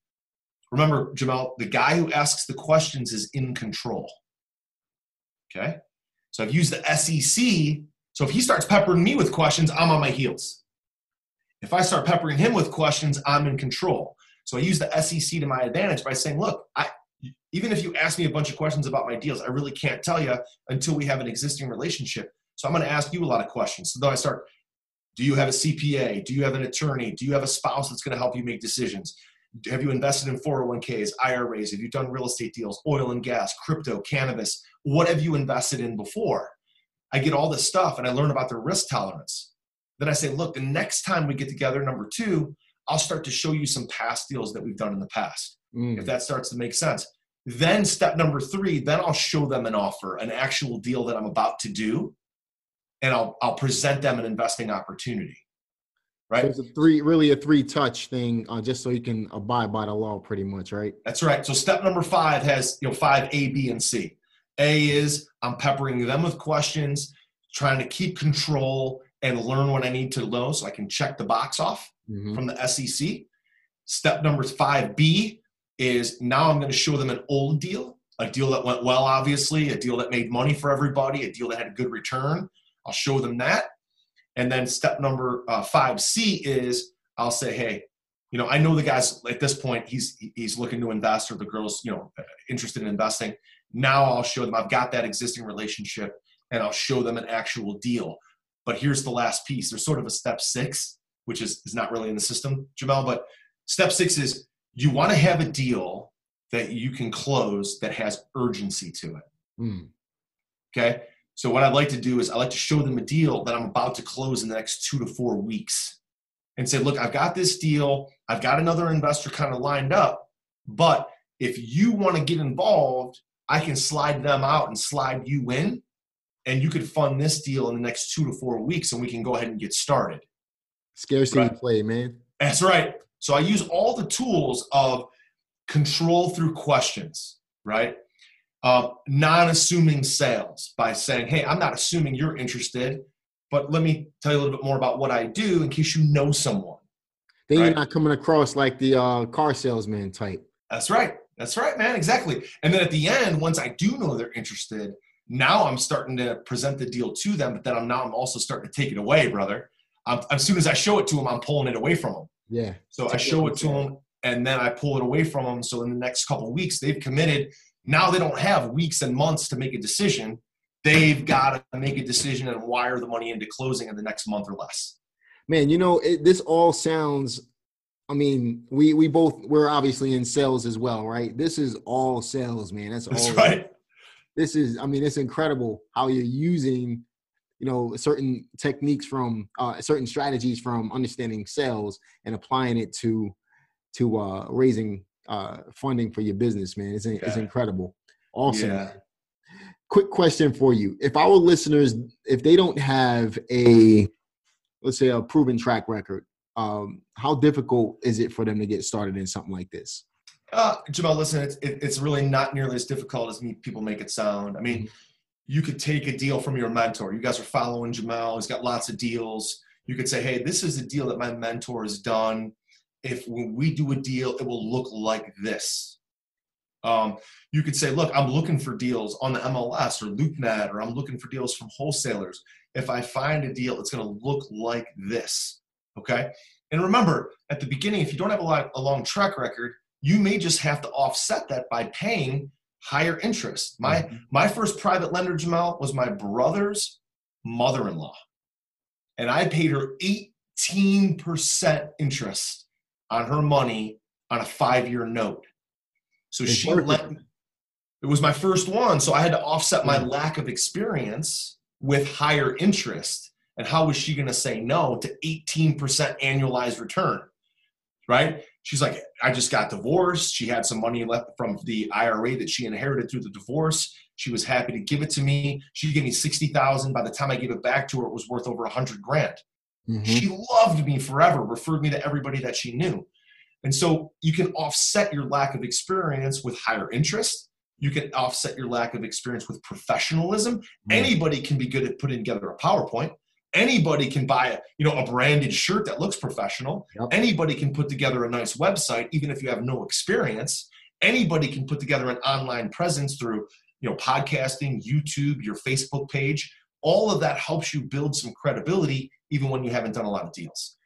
Remember, Jamel, the guy who asks the questions is in control. Okay? So I've used the SEC. So if he starts peppering me with questions, I'm on my heels. If I start peppering him with questions, I'm in control. So I use the SEC to my advantage by saying, look, I, even if you ask me a bunch of questions about my deals, I really can't tell you until we have an existing relationship. So I'm going to ask you a lot of questions. So then I start, do you have a CPA? Do you have an attorney? Do you have a spouse that's going to help you make decisions? Have you invested in 401ks, IRAs? Have you done real estate deals, oil and gas, crypto, cannabis? What have you invested in before? I get all this stuff and I learn about their risk tolerance. Then I say, look, the next time we get together, number two, I'll start to show you some past deals that we've done in the past. Mm. If that starts to make sense. Then step number three, then I'll show them an offer, an actual deal that I'm about to do, and I'll I'll present them an investing opportunity right? So it's a three, really a three touch thing, uh, just so you can abide by the law, pretty much, right? That's right. So step number five has you know five A, B, and C. A is I'm peppering them with questions, trying to keep control and learn what I need to know, so I can check the box off mm-hmm. from the SEC. Step number five B is now I'm going to show them an old deal, a deal that went well, obviously, a deal that made money for everybody, a deal that had a good return. I'll show them that. And then step number uh, five C is I'll say, hey, you know, I know the guy's at this point he's he's looking to invest or the girl's you know interested in investing. Now I'll show them I've got that existing relationship and I'll show them an actual deal. But here's the last piece. There's sort of a step six, which is is not really in the system, Jamel. But step six is you want to have a deal that you can close that has urgency to it. Mm. Okay. So what I'd like to do is I like to show them a deal that I'm about to close in the next two to four weeks and say, look, I've got this deal. I've got another investor kind of lined up. But if you want to get involved, I can slide them out and slide you in. And you could fund this deal in the next two to four weeks and we can go ahead and get started. Scarcity right? play, man. That's right. So I use all the tools of control through questions, right? uh, non-assuming sales by saying, "Hey, I'm not assuming you're interested, but let me tell you a little bit more about what I do in case you know someone." Then right? you're not coming across like the uh, car salesman type. That's right. That's right, man. Exactly. And then at the end, once I do know they're interested, now I'm starting to present the deal to them. But then I'm now I'm also starting to take it away, brother. Um, as soon as I show it to them, I'm pulling it away from them. Yeah. So I show it to them, and then I pull it away from them. So in the next couple weeks, they've committed now they don't have weeks and months to make a decision. They've got to make a decision and wire the money into closing in the next month or less. Man, you know, it, this all sounds I mean, we we both we're obviously in sales as well, right? This is all sales, man. That's, That's all right. This is I mean, it's incredible how you're using you know certain techniques from uh, certain strategies from understanding sales and applying it to to uh, raising uh, funding for your business, man. It's, it's incredible. Awesome. Yeah. Quick question for you. If our listeners, if they don't have a, let's say, a proven track record, um, how difficult is it for them to get started in something like this? Uh, Jamal, listen, it's, it, it's really not nearly as difficult as people make it sound. I mean, you could take a deal from your mentor. You guys are following Jamal. He's got lots of deals. You could say, hey, this is a deal that my mentor has done if when we do a deal, it will look like this. Um, you could say, look, I'm looking for deals on the MLS or LoopNet, or I'm looking for deals from wholesalers. If I find a deal, it's going to look like this. Okay. And remember, at the beginning, if you don't have a, lot, a long track record, you may just have to offset that by paying higher interest. My mm-hmm. my first private lender, Jamal, was my brother's mother-in-law, and I paid her 18% interest on her money on a five year note. So it's she let it was my first one. So I had to offset my lack of experience with higher interest. And how was she going to say no to 18% annualized return? Right? She's like, I just got divorced. She had some money left from the IRA that she inherited through the divorce. She was happy to give it to me. She gave me 60,000. By the time I gave it back to her, it was worth over a 100 grand. Mm-hmm. She loved me forever, referred me to everybody that she knew. And so you can offset your lack of experience with higher interest. You can offset your lack of experience with professionalism. Mm-hmm. Anybody can be good at putting together a PowerPoint. Anybody can buy a, you know, a branded shirt that looks professional. Yep. Anybody can put together a nice website, even if you have no experience. Anybody can put together an online presence through, you know, podcasting, YouTube, your Facebook page. All of that helps you build some credibility, even when you haven't done a lot of deals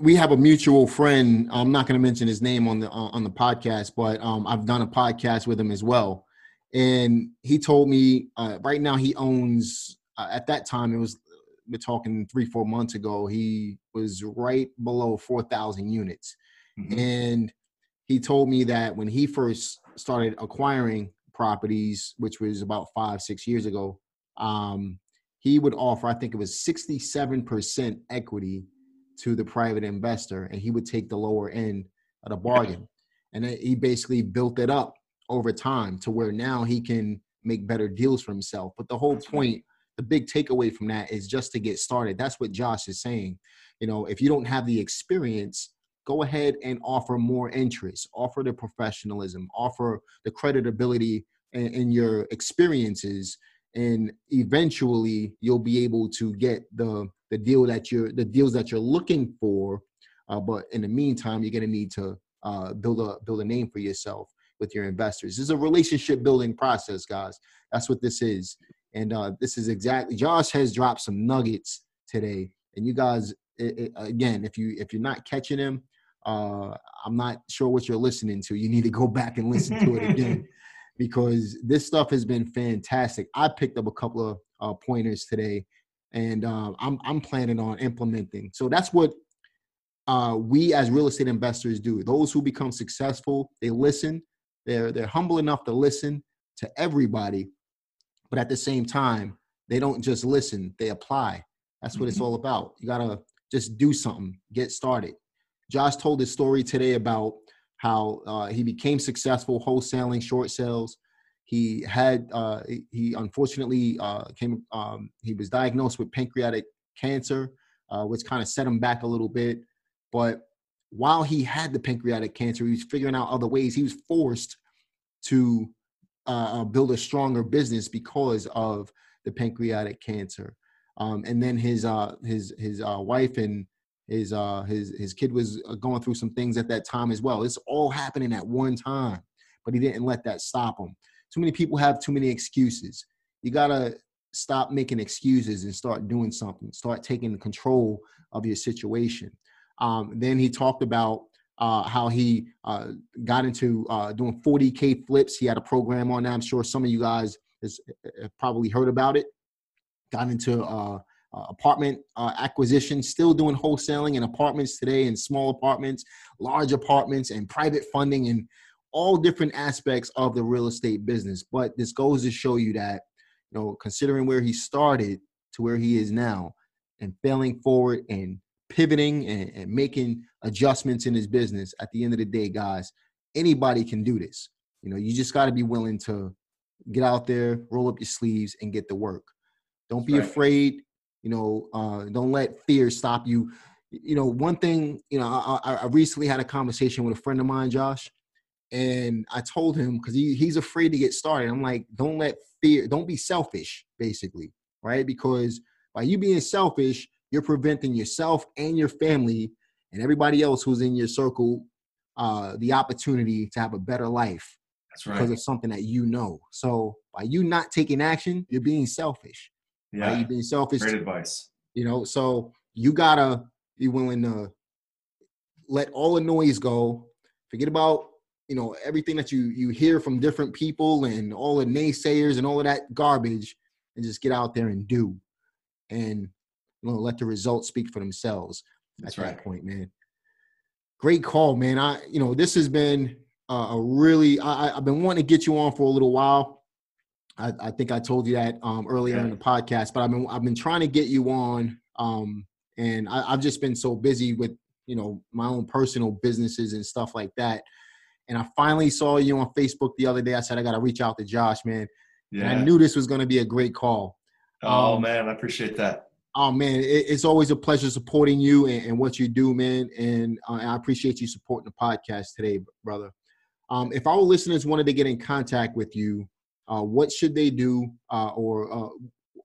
we have a mutual friend. I'm not going to mention his name on the on the podcast, but um, I've done a podcast with him as well, and he told me uh, right now he owns. Uh, at that time, it was we're talking three four months ago. He was right below four thousand units, mm-hmm. and he told me that when he first started acquiring properties, which was about five six years ago, um, he would offer I think it was sixty seven percent equity to the private investor and he would take the lower end of the bargain. And he basically built it up over time to where now he can make better deals for himself. But the whole point, the big takeaway from that is just to get started. That's what Josh is saying. You know, if you don't have the experience, go ahead and offer more interest, offer the professionalism, offer the creditability in, your experiences, and eventually you'll be able to get the the deal that you're the deals that you're looking for. Uh, but in the meantime, you're going to need to uh, build a build a name for yourself with your investors. This is a relationship building process, guys. That's what this is, and uh, this is exactly. Josh has dropped some nuggets today, and you guys, it, it, again, if you if you're not catching him, uh, I'm not sure what you're listening to. You need to go back and listen to it again. because this stuff has been fantastic. I picked up a couple of uh, pointers today and uh, I'm I'm planning on implementing. So that's what uh, we as real estate investors do. Those who become successful, they listen. They're they're humble enough to listen to everybody, but at the same time, they don't just listen. They apply. That's what mm-hmm. it's all about. You gotta just do something. Get started. Josh told his story today about how uh, he became successful wholesaling short sales he had uh, he unfortunately uh, came um, he was diagnosed with pancreatic cancer, uh, which kind of set him back a little bit. But while he had the pancreatic cancer, he was figuring out other ways. He was forced to uh, uh, build a stronger business because of the pancreatic cancer. Um, and then his uh, his his wife and his his his kid was going through some things at that time as well. It's all happening at one time, but he didn't let that stop him too many people have too many excuses. You gotta stop making excuses and start doing something. Start taking control of your situation. Um, then he talked about uh, how he uh, got into uh, doing 40k flips. He had a program on that. I'm sure some of you guys has, have probably heard about it. Got into uh, uh, apartment uh, acquisition, still doing wholesaling in apartments today, in small apartments, large apartments, and private funding and all different aspects of the real estate business. But this goes to show you that, you know, considering where he started to where he is now and failing forward and pivoting and, and making adjustments in his business, at the end of the day, guys, anybody can do this. You know, you just got to be willing to get out there, roll up your sleeves, and get to work. Don't be right. afraid. You know, uh, don't let fear stop you. You know, one thing. You know, I, I recently had a conversation with a friend of mine, Josh, and I told him because he, he's afraid to get started. I'm like, don't let fear, don't be selfish, basically, right? Because by you being selfish, you're preventing yourself and your family and everybody else who's in your circle uh, the opportunity to have a better life. That's right. Because of something that you know. So by you not taking action, you're being selfish. Yeah. Right? You're being selfish. Great advice. You know, so you gotta be willing to let all the noise go. Forget about you know everything that you you hear from different people and all the naysayers and all of that garbage and just get out there and do and you know let the results speak for themselves That's at right. that point man great call man i you know this has been a really I, i've been wanting to get you on for a little while i, I think i told you that um, earlier yeah. in the podcast but i've been i've been trying to get you on um, and I, i've just been so busy with you know my own personal businesses and stuff like that and I finally saw you on Facebook the other day. I said I got to reach out to Josh, man. Yeah. And I knew this was going to be a great call. Oh um, man, I appreciate that. Oh man, it, it's always a pleasure supporting you and, and what you do, man. And uh, I appreciate you supporting the podcast today, brother. Um, if our listeners wanted to get in contact with you, uh, what should they do, uh, or uh,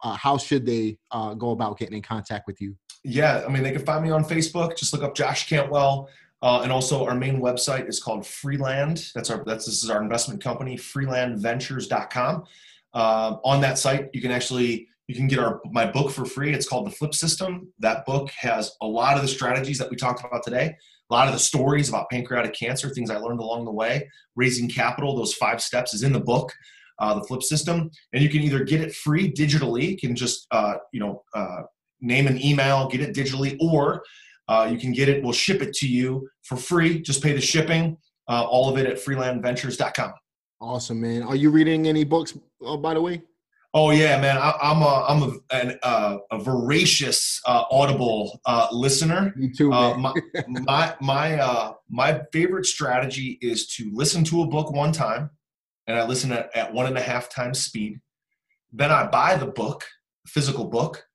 uh, how should they uh, go about getting in contact with you? Yeah, I mean, they can find me on Facebook. Just look up Josh Cantwell. Uh, and also, our main website is called Freeland. That's our that's this is our investment company, freelandventures.com. Uh, on that site, you can actually you can get our my book for free. It's called The Flip System. That book has a lot of the strategies that we talked about today, a lot of the stories about pancreatic cancer, things I learned along the way, raising capital. Those five steps is in the book. Uh, the flip system and you can either get it free digitally you can just uh, you know uh, name an email get it digitally or uh, you can get it we'll ship it to you for free just pay the shipping uh, all of it at freelandventures.com awesome man are you reading any books uh, by the way Oh yeah, man! I, am a I'm a an, uh, a voracious uh, Audible uh, listener. Too. my my my, my favorite strategy is to listen to a book one time, and I listen at, at one and a half times speed. Then I buy the book, physical book.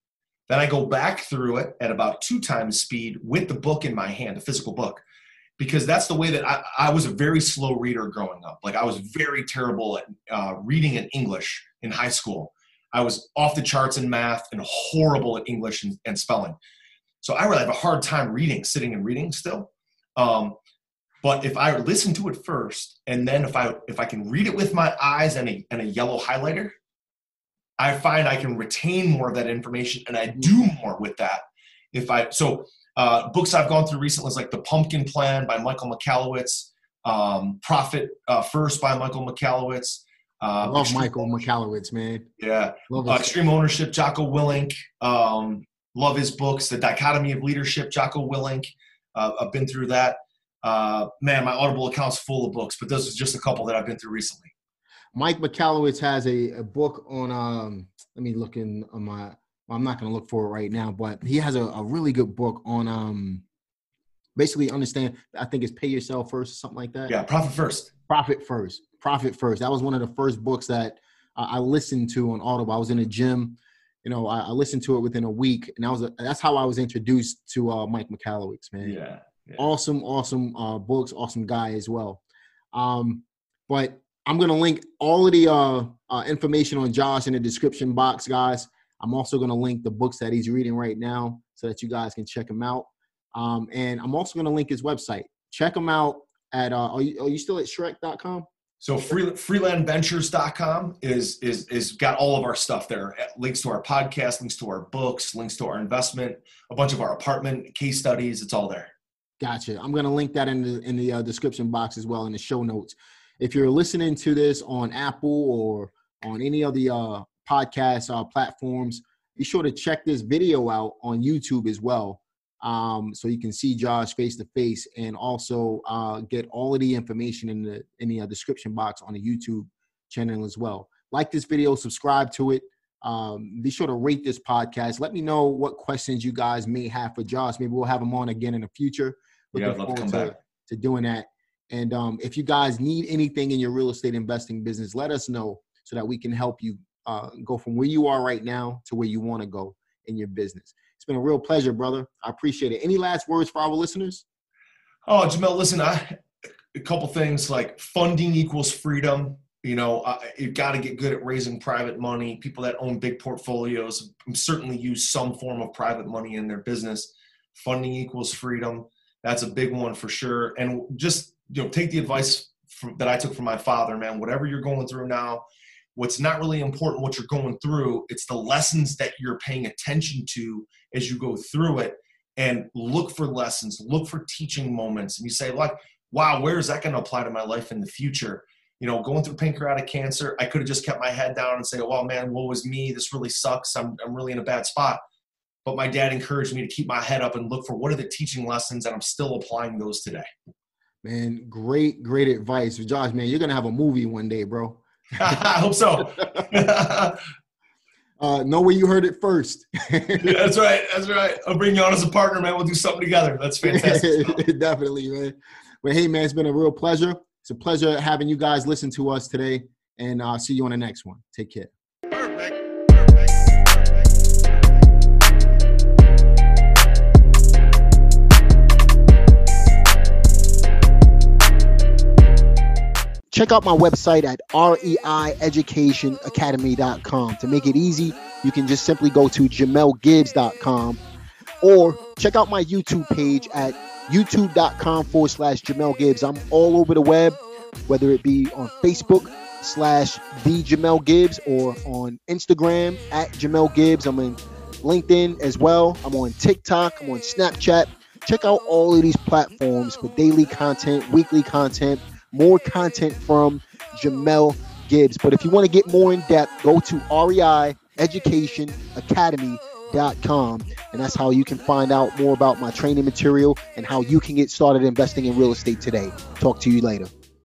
Then I go back through it at about two times speed with the book in my hand, a physical book, because that's the way that I, I was a very slow reader growing up. Like I was very terrible at uh, reading in English in high school. I was off the charts in math and horrible at English and, and spelling. So I really have a hard time reading, sitting and reading still. Um, but if I listen to it first, and then if I if I can read it with my eyes and a and a yellow highlighter, I find I can retain more of that information and I do more with that. If I so uh, books I've gone through recently is like The Pumpkin Plan by Michael Michalowicz, um, Profit uh, First by Michael Michalowicz. Uh, love Extreme Michael Michalowicz, man. Yeah, love uh, Extreme Ownership, Jocko Willink. Um, love his books, The Dichotomy of Leadership, Jocko Willink. Uh, I've been through that uh, man, my Audible account's full of books, but those are just a couple that I've been through recently. Mike Michalowicz has a, a book on. Um, let me look in on my. Well, I'm not going to look for it right now, but he has a, a really good book on. Um, basically, understand. I think it's pay yourself first, or something like that. Yeah, profit first. Profit first. Profit first. That was one of the first books that I listened to on Audible. I was in a gym you know, I, I, listened to it within a week, and that was a, that's how I was introduced to uh, Mike Michalowicz, man. Yeah, yeah. Awesome, awesome uh, books, awesome guy as well. Um, but I'm gonna link all of the uh, uh, information on Josh in the description box, guys. I'm also gonna link the books that he's reading right now so that you guys can check him out. Um, and I'm also gonna link his website. Check him out at. Uh, are you are you still at Shrek.com? So free, freelandventures.com is is is got all of our stuff there. Links to our podcast, links to our books, links to our investment, a bunch of our apartment case studies. It's all there. Gotcha. I'm going to link that in the in the uh, description box as well in the show notes. If you're listening to this on Apple or on any of the uh, podcast uh, platforms, be sure to check this video out on YouTube as well, um, so you can see Josh face to face, and also uh, get all of the information in the in the uh, description box on the YouTube channel as well. Like this video, subscribe to it. Um, be sure to rate this podcast. Let me know what questions you guys may have for Josh. Maybe we'll have him on again in the future. Looking yeah, I'd love to come to, back. to doing that. And um, if you guys need anything in your real estate investing business, let us know so that we can help you uh, go from where you are right now to where you want to go in your business. It's been a real pleasure, brother. I appreciate it. Any last words for our listeners? Oh, Jamel, listen, I, a couple things like funding equals freedom. You know, you've got to get good at raising private money. People that own big portfolios certainly use some form of private money in their business. Funding equals freedom. That's a big one for sure. And just you know, take the advice from, that I took from my father, man. Whatever you're going through now, what's not really important what you're going through. It's the lessons that you're paying attention to as you go through it, and look for lessons, look for teaching moments, and you say like, wow, where is that going to apply to my life in the future? You know, going through pancreatic cancer, I could have just kept my head down and say, well, man, what was me? This really sucks. I'm, I'm really in a bad spot but my dad encouraged me to keep my head up and look for what are the teaching lessons and i'm still applying those today man great great advice josh man you're gonna have a movie one day bro i hope so. Uh, know where you heard it first. Yeah, that's right that's right. I'll bring you on as a partner man. We'll do something together. That's fantastic. Definitely man. But hey man it's been a real pleasure. It's a pleasure having you guys listen to us today and i'll uh, see you on the next one. Take care check out my website at reieducationacademy.com to make it easy you can just simply go to jamelgibbs.com or check out my YouTube page at youtube.com forward slash Jamel Gibbs. I'm all over the web, whether it be on Facebook slash the Jamel Gibbs or on Instagram at Jamel Gibbs. I'm in LinkedIn as well. I'm on TikTok. I'm on Snapchat. Check out all of these platforms for daily content, weekly content, more content from Jamel Gibbs. But if you want to get more in depth, go to REI Education Academy.com. And that's how you can find out more about my training material and how you can get started investing in real estate today. Talk to you later.